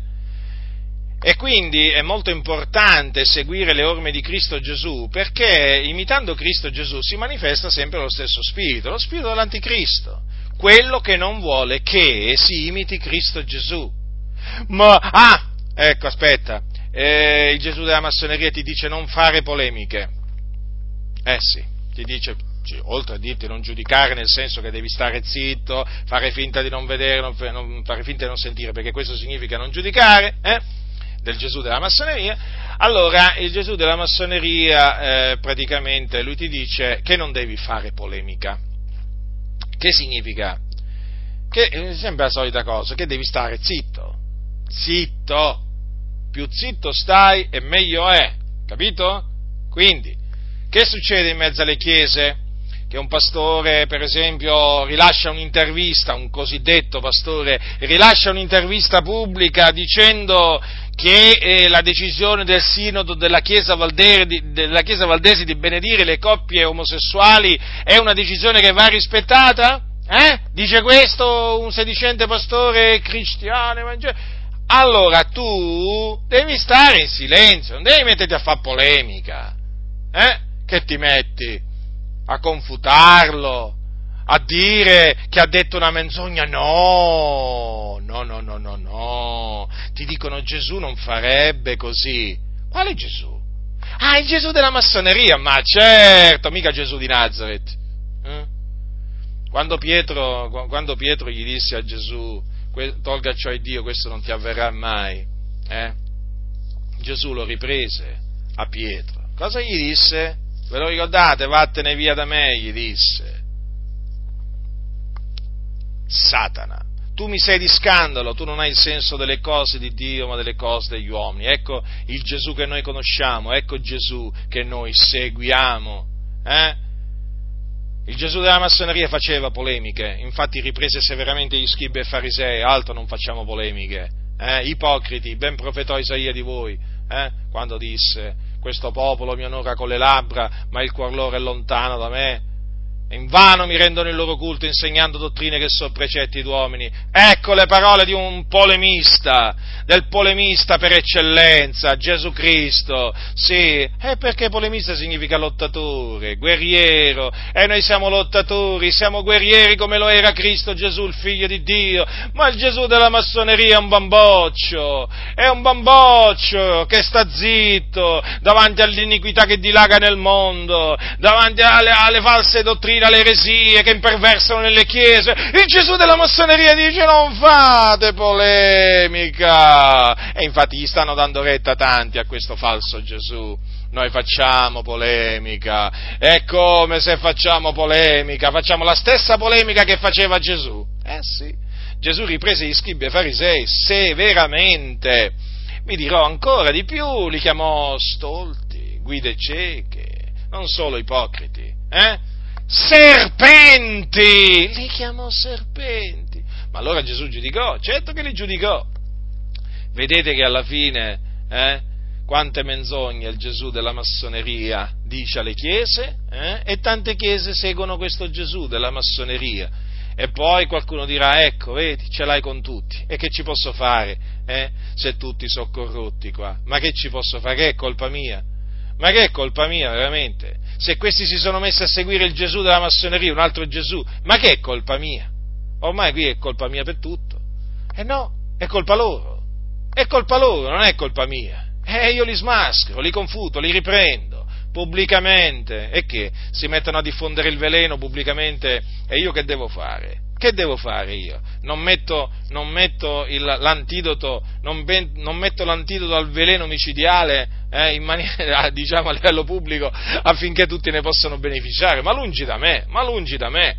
E quindi è molto importante seguire le orme di Cristo Gesù perché imitando Cristo Gesù si manifesta sempre lo stesso spirito, lo spirito dell'anticristo, quello che non vuole che si imiti Cristo Gesù. Ma, ah, ecco, aspetta, eh, il Gesù della massoneria ti dice non fare polemiche. Eh sì, ti dice, oltre a dirti non giudicare nel senso che devi stare zitto, fare finta di non vedere, non, non, fare finta di non sentire, perché questo significa non giudicare, eh? del Gesù della massoneria, allora il Gesù della massoneria eh, praticamente lui ti dice che non devi fare polemica. Che significa? Che è sempre la solita cosa, che devi stare zitto, zitto, più zitto stai e meglio è, capito? Quindi, che succede in mezzo alle chiese? che un pastore, per esempio, rilascia un'intervista, un cosiddetto pastore, rilascia un'intervista pubblica dicendo che eh, la decisione del sinodo della Chiesa, Valdere, della Chiesa Valdese di benedire le coppie omosessuali è una decisione che va rispettata? Eh? Dice questo un sedicente pastore cristiano evangelico? Allora tu devi stare in silenzio, non devi metterti a fare polemica. Eh? Che ti metti? a confutarlo, a dire che ha detto una menzogna. No, no, no, no, no, no. Ti dicono Gesù non farebbe così. Quale Gesù? Ah, il Gesù della massoneria, ma certo, mica Gesù di Nazareth. Eh? Quando, Pietro, quando Pietro gli disse a Gesù, tolga ciò a Dio, questo non ti avverrà mai, eh? Gesù lo riprese a Pietro. Cosa gli disse? Ve lo ricordate? Vattene via da me, gli disse. Satana, tu mi sei di scandalo, tu non hai il senso delle cose di Dio, ma delle cose degli uomini. Ecco il Gesù che noi conosciamo, ecco Gesù che noi seguiamo. Eh? Il Gesù della massoneria faceva polemiche, infatti riprese severamente gli scribi e farisei, altro non facciamo polemiche. Eh? Ipocriti, ben profetò Isaia di voi, eh? quando disse questo popolo mi onora con le labbra, ma il cuor loro è lontano da me. In vano mi rendono il loro culto insegnando dottrine che sono precetti d'uomini. Ecco le parole di un polemista, del polemista per eccellenza, Gesù Cristo. Sì, è perché polemista significa lottatore, guerriero, e noi siamo lottatori, siamo guerrieri come lo era Cristo Gesù, il figlio di Dio. Ma il Gesù della massoneria è un bamboccio, è un bamboccio che sta zitto davanti all'iniquità che dilaga nel mondo, davanti alle, alle false dottrine fino alle eresie che imperversano nelle chiese. Il Gesù della massoneria dice non fate polemica. E infatti gli stanno dando retta tanti a questo falso Gesù. Noi facciamo polemica. È come se facciamo polemica. Facciamo la stessa polemica che faceva Gesù. Eh sì. Gesù riprese gli scribi e farisei severamente. Vi dirò ancora di più, li chiamò stolti, guide cieche, non solo ipocriti. Eh? Serpenti, li chiamò serpenti. Ma allora Gesù giudicò, certo che li giudicò. Vedete che alla fine, eh, quante menzogne il Gesù della massoneria dice alle chiese, eh, e tante chiese seguono questo Gesù della massoneria. E poi qualcuno dirà, ecco, vedi, ce l'hai con tutti, e che ci posso fare, eh, se tutti sono corrotti qua? Ma che ci posso fare? Che è colpa mia? Ma che è colpa mia, veramente? Se questi si sono messi a seguire il Gesù della massoneria, un altro Gesù, ma che è colpa mia? Ormai qui è colpa mia per tutto. E eh no, è colpa loro. È colpa loro, non è colpa mia. E eh, io li smaschero, li confuto, li riprendo pubblicamente. E che? Si mettono a diffondere il veleno pubblicamente e io che devo fare? Che devo fare io? Non metto, non metto il, l'antidoto, non, ben, non metto l'antidoto al veleno micidiale eh, maniera, <laughs> diciamo, a livello pubblico affinché tutti ne possano beneficiare, ma lungi da me, ma lungi da me.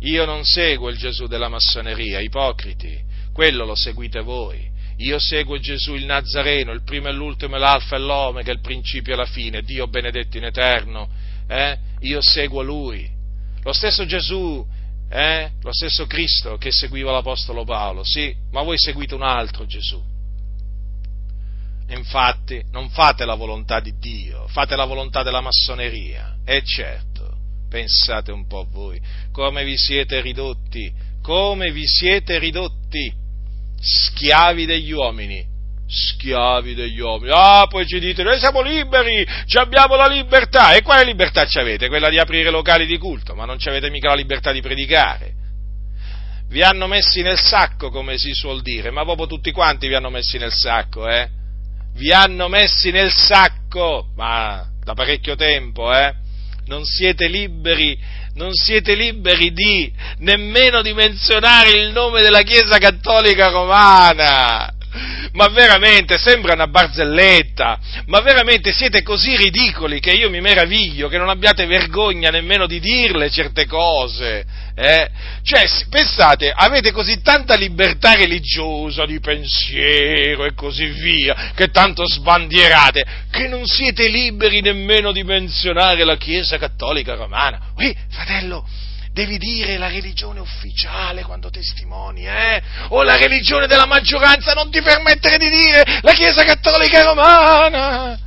io non seguo il Gesù della massoneria, ipocriti, quello lo seguite voi. Io seguo Gesù il Nazareno, il primo e l'ultimo, l'alfa e l'omega, il principio e la fine, Dio benedetto in eterno. Eh? Io seguo Lui. Lo stesso Gesù, eh? lo stesso Cristo che seguiva l'Apostolo Paolo, sì, ma voi seguite un altro Gesù. Infatti, non fate la volontà di Dio, fate la volontà della massoneria. E certo, pensate un po' voi, come vi siete ridotti, come vi siete ridotti, schiavi degli uomini, schiavi degli uomini. Ah, poi ci dite, noi siamo liberi, abbiamo la libertà. E quale libertà ci avete? Quella di aprire locali di culto, ma non ci avete mica la libertà di predicare. Vi hanno messi nel sacco, come si suol dire, ma proprio tutti quanti vi hanno messi nel sacco, eh? Vi hanno messi nel sacco, ma da parecchio tempo, eh? Non siete liberi, non siete liberi di nemmeno di menzionare il nome della Chiesa Cattolica Romana ma veramente sembra una barzelletta, ma veramente siete così ridicoli che io mi meraviglio che non abbiate vergogna nemmeno di dirle certe cose. Eh? Cioè, pensate, avete così tanta libertà religiosa, di pensiero e così via, che tanto sbandierate, che non siete liberi nemmeno di menzionare la Chiesa Cattolica Romana. Ui, fratello, devi dire la religione ufficiale quando testimoni, eh? O la religione della maggioranza, non ti permettere di dire la Chiesa Cattolica Romana!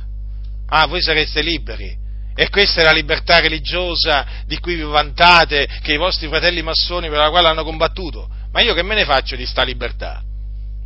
Ah, voi sareste liberi. E questa è la libertà religiosa di cui vi vantate, che i vostri fratelli massoni per la quale hanno combattuto. Ma io che me ne faccio di sta libertà?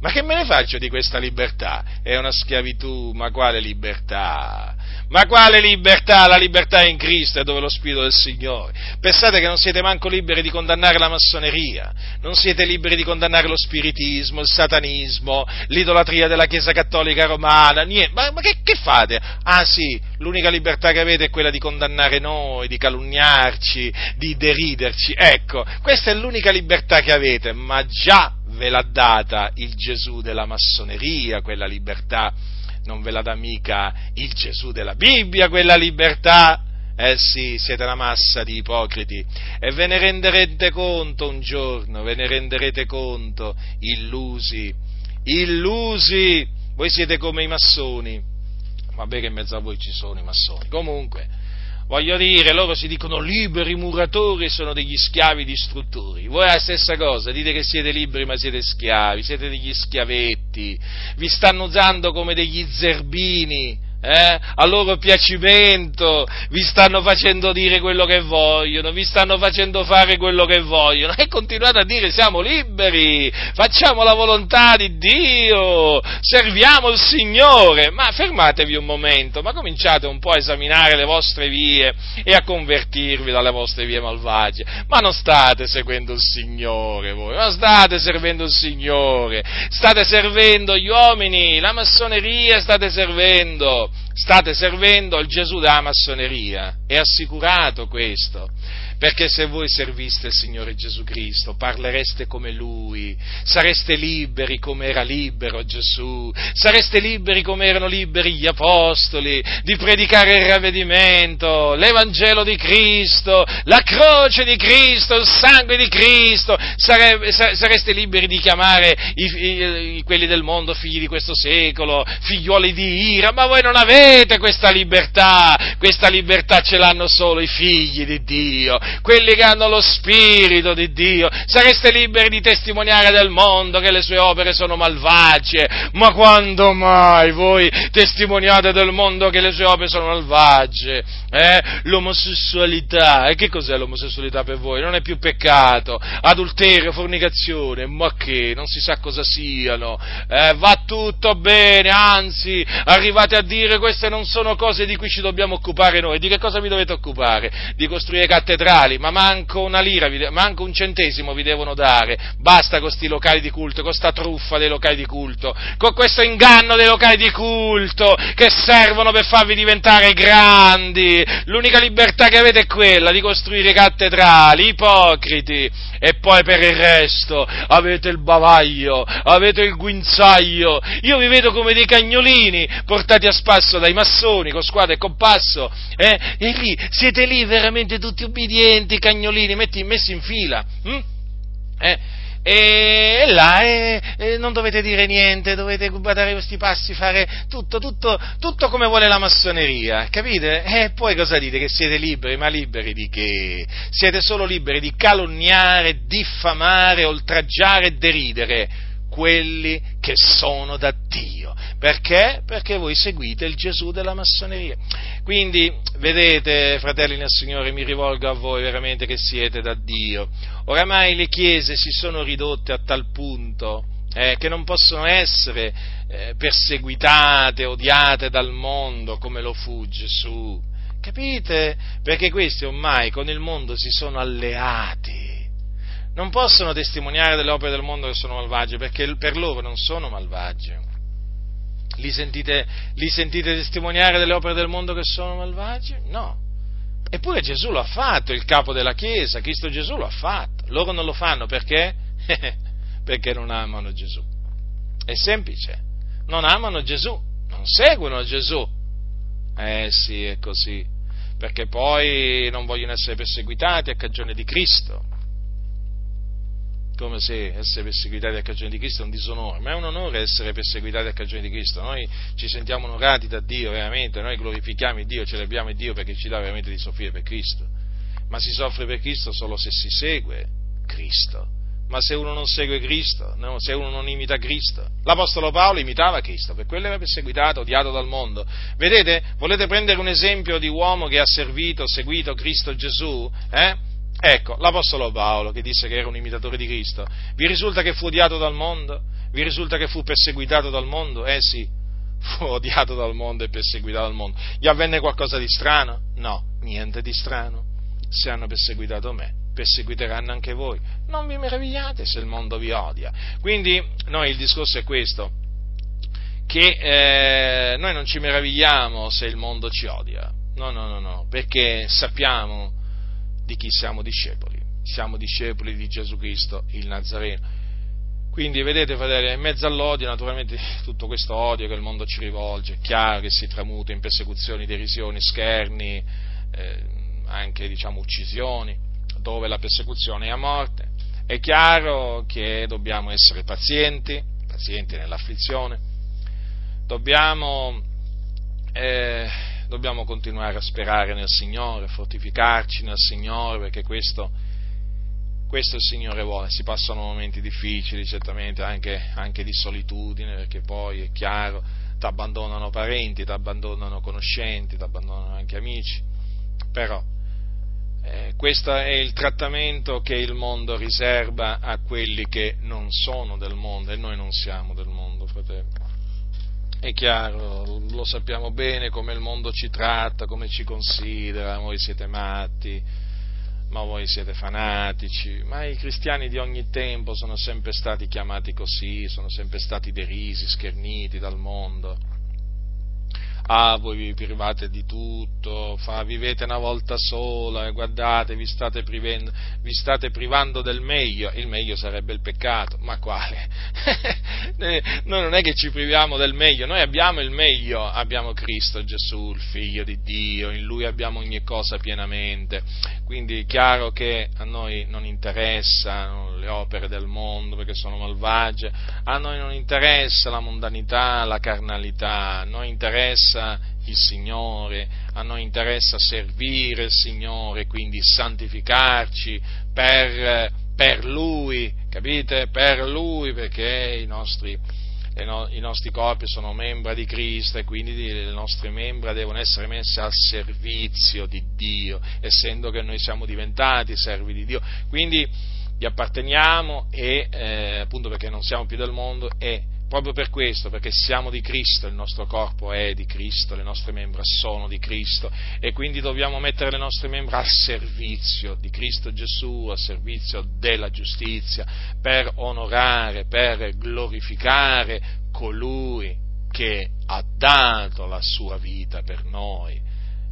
Ma che me ne faccio di questa libertà? È una schiavitù, ma quale libertà? Ma quale libertà? La libertà è in Cristo, è dove lo Spirito del Signore. Pensate che non siete manco liberi di condannare la massoneria, non siete liberi di condannare lo spiritismo, il satanismo, l'idolatria della Chiesa Cattolica Romana, niente. Ma, ma che, che fate? Ah sì, l'unica libertà che avete è quella di condannare noi, di calunniarci, di deriderci. Ecco, questa è l'unica libertà che avete, ma già ve l'ha data il Gesù della massoneria, quella libertà non ve la dà mica il Gesù della Bibbia quella libertà. Eh sì, siete una massa di ipocriti. E ve ne renderete conto un giorno, ve ne renderete conto, illusi, illusi, voi siete come i massoni, vabbè che in mezzo a voi ci sono i massoni, comunque, Voglio dire, loro si dicono liberi muratori e sono degli schiavi distruttori. Voi è la stessa cosa, dite che siete liberi ma siete schiavi, siete degli schiavetti, vi stanno usando come degli zerbini eh, a loro piacimento, vi stanno facendo dire quello che vogliono, vi stanno facendo fare quello che vogliono. E continuate a dire siamo liberi, facciamo la volontà di Dio, serviamo il Signore, ma fermatevi un momento, ma cominciate un po' a esaminare le vostre vie e a convertirvi dalle vostre vie malvagie, ma non state seguendo il Signore voi, non state servendo il Signore, state servendo gli uomini, la massoneria state servendo, state servendo il Gesù della massoneria, è assicurato questo perché se voi serviste il Signore Gesù Cristo, parlereste come Lui, sareste liberi come era libero Gesù, sareste liberi come erano liberi gli Apostoli, di predicare il ravvedimento, l'Evangelo di Cristo, la croce di Cristo, il sangue di Cristo, sare, sareste liberi di chiamare i, i, quelli del mondo figli di questo secolo, figliuoli di ira, ma voi non avete questa libertà, questa libertà ce l'hanno solo i figli di Dio, quelli che hanno lo Spirito di Dio, sareste liberi di testimoniare del mondo che le sue opere sono malvagie, ma quando mai voi testimoniate del mondo che le sue opere sono malvagie? Eh? L'omosessualità, e che cos'è l'omosessualità per voi? Non è più peccato, adulterio, fornicazione, ma che, non si sa cosa siano, eh? va tutto bene, anzi, arrivate a dire queste non sono cose di cui ci dobbiamo occupare noi, di che cosa vi dovete occupare? Di costruire cattedrali? ma manco una lira, manco un centesimo vi devono dare. Basta con questi locali di culto, con questa truffa dei locali di culto, con questo inganno dei locali di culto che servono per farvi diventare grandi. L'unica libertà che avete è quella di costruire cattedrali, ipocriti. E poi per il resto avete il bavaglio, avete il guinzaglio, io vi vedo come dei cagnolini portati a spasso dai massoni con squadra e compasso, eh? e lì siete lì veramente tutti ubbidienti, cagnolini, metti, messi in fila. Hm? Eh? e, là e, e non dovete dire niente, dovete guardare questi passi, fare tutto, tutto, tutto come vuole la massoneria, capite? E poi cosa dite? Che siete liberi, ma liberi di che? Siete solo liberi di calunniare, diffamare, oltraggiare e deridere quelli che sono da Dio. Perché? Perché voi seguite il Gesù della massoneria. Quindi, vedete, fratelli nel Signore, mi rivolgo a voi veramente che siete da Dio. Oramai le chiese si sono ridotte a tal punto eh, che non possono essere eh, perseguitate, odiate dal mondo come lo fu Gesù. Capite? Perché questi ormai con il mondo si sono alleati non possono testimoniare delle opere del mondo che sono malvagie, perché per loro non sono malvagie. Li sentite, li sentite testimoniare delle opere del mondo che sono malvagie? No. Eppure Gesù lo ha fatto, il capo della Chiesa, Cristo Gesù lo ha fatto. Loro non lo fanno perché? <laughs> perché non amano Gesù. È semplice. Non amano Gesù, non seguono Gesù. Eh sì, è così. Perché poi non vogliono essere perseguitati a cagione di Cristo come se essere perseguitati a cagione di Cristo è un disonore, ma è un onore essere perseguitati a cagione di Cristo. Noi ci sentiamo onorati da Dio, veramente, noi glorifichiamo Dio, celebriamo Dio perché ci dà veramente di soffrire per Cristo. Ma si soffre per Cristo solo se si segue Cristo. Ma se uno non segue Cristo, no, se uno non imita Cristo, l'Apostolo Paolo imitava Cristo, per quello era perseguitato, odiato dal mondo. Vedete, volete prendere un esempio di uomo che ha servito, seguito Cristo Gesù? Eh? Ecco, l'Apostolo Paolo che disse che era un imitatore di Cristo, vi risulta che fu odiato dal mondo? Vi risulta che fu perseguitato dal mondo? Eh sì, fu <laughs> odiato dal mondo e perseguitato dal mondo. Gli avvenne qualcosa di strano? No, niente di strano. Se hanno perseguitato me, perseguiteranno anche voi. Non vi meravigliate se il mondo vi odia. Quindi, noi il discorso è questo, che eh, noi non ci meravigliamo se il mondo ci odia. No, no, no, no, perché sappiamo di chi siamo discepoli. Siamo discepoli di Gesù Cristo, il Nazareno. Quindi vedete, fratelli, in mezzo all'odio, naturalmente tutto questo odio che il mondo ci rivolge, è chiaro che si tramuta in persecuzioni, derisioni, scherni, eh, anche diciamo uccisioni, dove la persecuzione è a morte. È chiaro che dobbiamo essere pazienti, pazienti nell'afflizione, dobbiamo eh, dobbiamo continuare a sperare nel Signore, fortificarci nel Signore, perché questo, questo il Signore vuole. Si passano momenti difficili, certamente, anche, anche di solitudine, perché poi è chiaro, ti abbandonano parenti, ti abbandonano conoscenti, ti abbandonano anche amici, però eh, questo è il trattamento che il mondo riserva a quelli che non sono del mondo e noi non siamo del mondo, fratelli. È chiaro, lo sappiamo bene come il mondo ci tratta, come ci considera, voi siete matti, ma voi siete fanatici, ma i cristiani di ogni tempo sono sempre stati chiamati così, sono sempre stati derisi, scherniti dal mondo ah, voi vi private di tutto, fa, vivete una volta sola, e guardate, vi state, privendo, vi state privando del meglio, il meglio sarebbe il peccato, ma quale? <laughs> noi non è che ci priviamo del meglio, noi abbiamo il meglio, abbiamo Cristo Gesù, il Figlio di Dio, in Lui abbiamo ogni cosa pienamente, quindi è chiaro che a noi non interessano le opere del mondo perché sono malvagie, a noi non interessa la mondanità, la carnalità, a noi interessa interessa il Signore, a noi interessa servire il Signore, quindi santificarci per, per Lui, capite? Per Lui, perché i nostri, i nostri corpi sono membra di Cristo e quindi le nostre membra devono essere messe al servizio di Dio, essendo che noi siamo diventati servi di Dio. Quindi gli apparteniamo e eh, appunto perché non siamo più del mondo e proprio per questo, perché siamo di Cristo, il nostro corpo è di Cristo, le nostre membra sono di Cristo e quindi dobbiamo mettere le nostre membra al servizio di Cristo Gesù, al servizio della giustizia, per onorare, per glorificare colui che ha dato la sua vita per noi.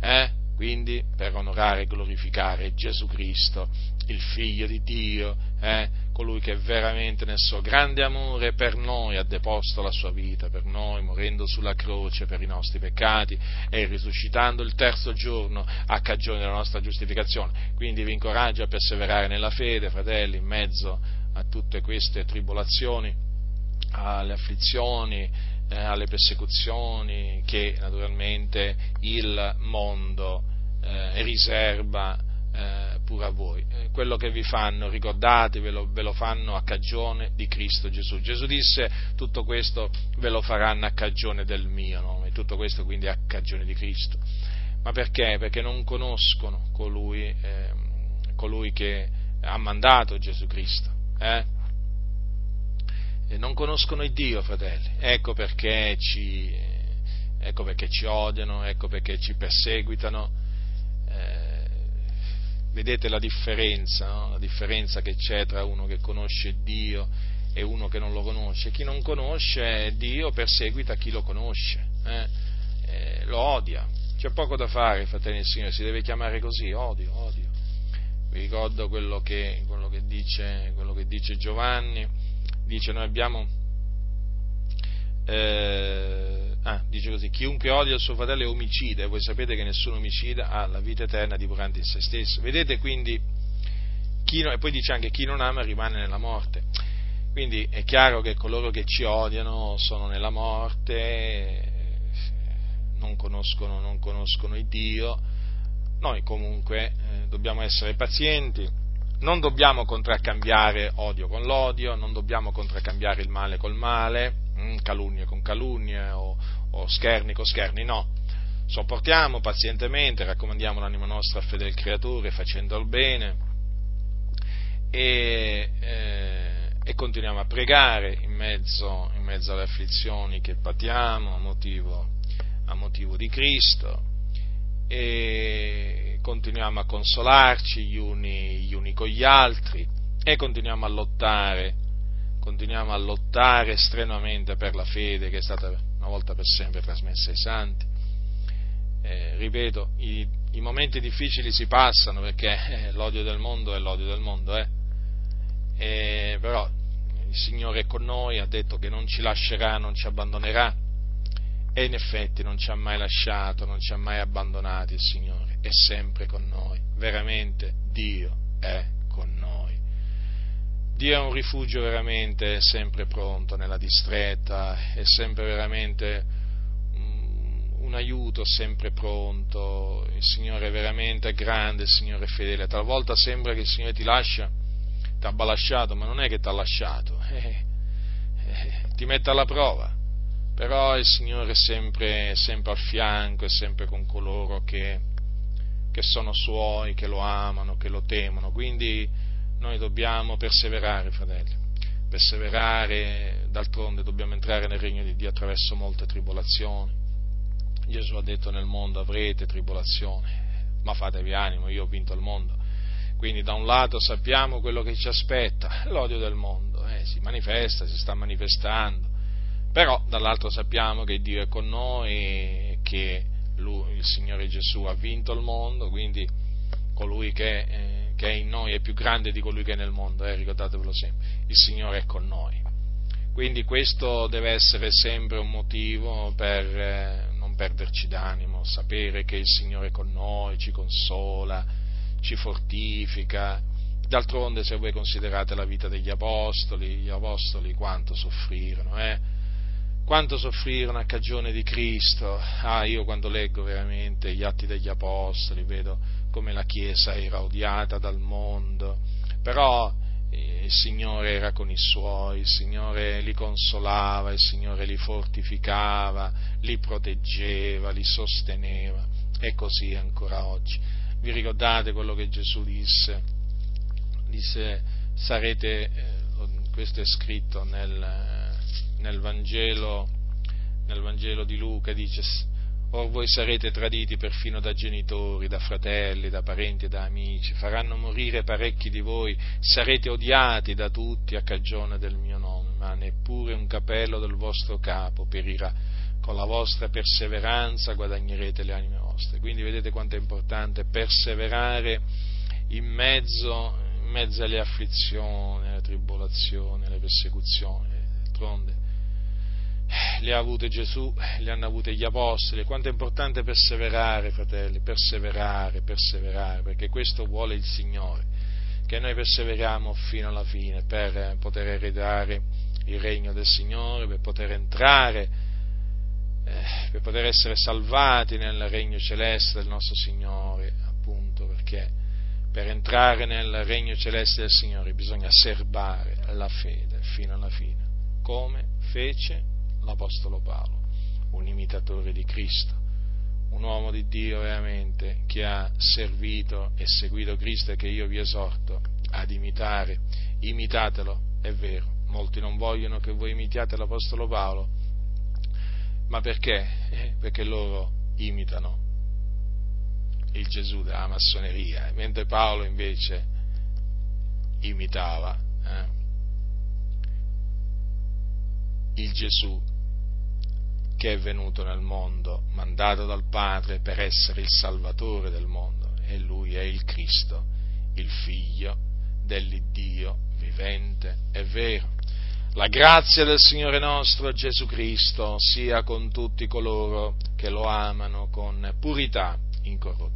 Eh? quindi per onorare e glorificare Gesù Cristo, il Figlio di Dio, eh, colui che veramente nel suo grande amore per noi ha deposto la sua vita, per noi, morendo sulla croce per i nostri peccati e risuscitando il terzo giorno a cagione della nostra giustificazione. Quindi vi incoraggio a perseverare nella fede, fratelli, in mezzo a tutte queste tribolazioni, alle afflizioni, eh, alle persecuzioni che naturalmente il mondo eh, riserva eh, pure a voi. Eh, quello che vi fanno, ricordatevelo, ve lo fanno a cagione di Cristo Gesù. Gesù disse tutto questo ve lo faranno a cagione del mio nome, tutto questo quindi a cagione di Cristo. Ma perché? Perché non conoscono colui, eh, colui che ha mandato Gesù Cristo. Eh? Non conoscono il Dio, fratelli. Ecco perché ci, ecco perché ci odiano, ecco perché ci perseguitano vedete la differenza, no? la differenza che c'è tra uno che conosce Dio e uno che non lo conosce. Chi non conosce Dio perseguita chi lo conosce, eh? Eh, lo odia. C'è poco da fare, fratelli del Signore, si deve chiamare così, odio, odio. Vi ricordo quello che, quello che, dice, quello che dice, Giovanni, dice noi abbiamo... Eh, Ah, dice così, chiunque odia il suo fratello è omicida e voi sapete che nessun omicida ha la vita eterna dimorante in se stesso. Vedete quindi, no, e poi dice anche chi non ama rimane nella morte. Quindi è chiaro che coloro che ci odiano sono nella morte, non conoscono, non conoscono il Dio. Noi comunque eh, dobbiamo essere pazienti, non dobbiamo contraccambiare odio con l'odio, non dobbiamo contraccambiare il male col male, mm, calunnia con calunnia o, o scherni con scherni, no. Sopportiamo pazientemente, raccomandiamo l'anima nostra a fedele creatore facendo il bene. E, eh, e, continuiamo a pregare in mezzo, in mezzo, alle afflizioni che patiamo a motivo, a motivo di Cristo. E continuiamo a consolarci gli uni, gli uni con gli altri. E continuiamo a lottare, continuiamo a lottare strenuamente per la fede che è stata una volta per sempre trasmessa ai santi. Eh, ripeto, i, i, momenti difficili si passano perché eh, l'odio del mondo è l'odio del mondo, eh. E, però il Signore è con noi, ha detto che non ci lascerà, non ci abbandonerà e in effetti non ci ha mai lasciato, non ci ha mai abbandonati il Signore, è sempre con noi, veramente Dio è con noi. Dio è un rifugio veramente sempre pronto nella distretta, è sempre veramente un aiuto sempre pronto, il Signore è veramente grande, il Signore è fedele, talvolta sembra che il Signore ti lascia, ti ha lasciato, ma non è che ti ha lasciato, <laughs> eh, eh, ti mette alla prova, però il Signore è sempre, sempre al fianco, è sempre con coloro che, che sono suoi, che lo amano, che lo temono, quindi noi dobbiamo perseverare, fratelli, perseverare, d'altronde dobbiamo entrare nel regno di Dio attraverso molte tribolazioni. Gesù ha detto nel mondo avrete tribolazione, ma fatevi animo, io ho vinto il mondo. Quindi da un lato sappiamo quello che ci aspetta, <laughs> l'odio del mondo, eh, si manifesta, si sta manifestando, però dall'altro sappiamo che Dio è con noi e che lui, il Signore Gesù ha vinto il mondo, quindi colui che eh, che è in noi è più grande di colui che è nel mondo, eh, ricordatevelo sempre, il Signore è con noi. Quindi questo deve essere sempre un motivo per eh, non perderci d'animo, sapere che il Signore è con noi, ci consola, ci fortifica. D'altronde se voi considerate la vita degli apostoli, gli apostoli quanto soffrirono, eh? quanto soffrirono a cagione di Cristo. Ah, io quando leggo veramente gli atti degli apostoli vedo come la Chiesa era odiata dal mondo, però eh, il Signore era con i suoi, il Signore li consolava, il Signore li fortificava, li proteggeva, li sosteneva e così ancora oggi. Vi ricordate quello che Gesù disse? Disse sarete, eh, questo è scritto nel, nel, Vangelo, nel Vangelo di Luca, dice Or voi sarete traditi perfino da genitori, da fratelli, da parenti e da amici, faranno morire parecchi di voi, sarete odiati da tutti a cagione del mio nome, ma neppure un capello del vostro capo perirà. con la vostra perseveranza guadagnerete le anime vostre. Quindi vedete quanto è importante perseverare in mezzo, in mezzo alle afflizioni, alle tribolazioni, alle persecuzioni. D'altronde le ha avute Gesù, le hanno avute gli apostoli. Quanto è importante perseverare, fratelli, perseverare, perseverare, perché questo vuole il Signore, che noi perseveriamo fino alla fine per poter eredare il regno del Signore, per poter entrare eh, per poter essere salvati nel regno celeste del nostro Signore, appunto perché per entrare nel regno celeste del Signore bisogna serbare la fede fino alla fine, come fece l'Apostolo Paolo, un imitatore di Cristo, un uomo di Dio veramente che ha servito e seguito Cristo e che io vi esorto ad imitare, imitatelo, è vero, molti non vogliono che voi imitiate l'Apostolo Paolo, ma perché? Eh, perché loro imitano il Gesù della massoneria, mentre Paolo invece imitava eh, il Gesù che è venuto nel mondo, mandato dal Padre per essere il Salvatore del mondo, e lui è il Cristo, il Figlio dell'Iddio vivente e vero. La grazia del Signore nostro Gesù Cristo sia con tutti coloro che lo amano con purità incorrotta.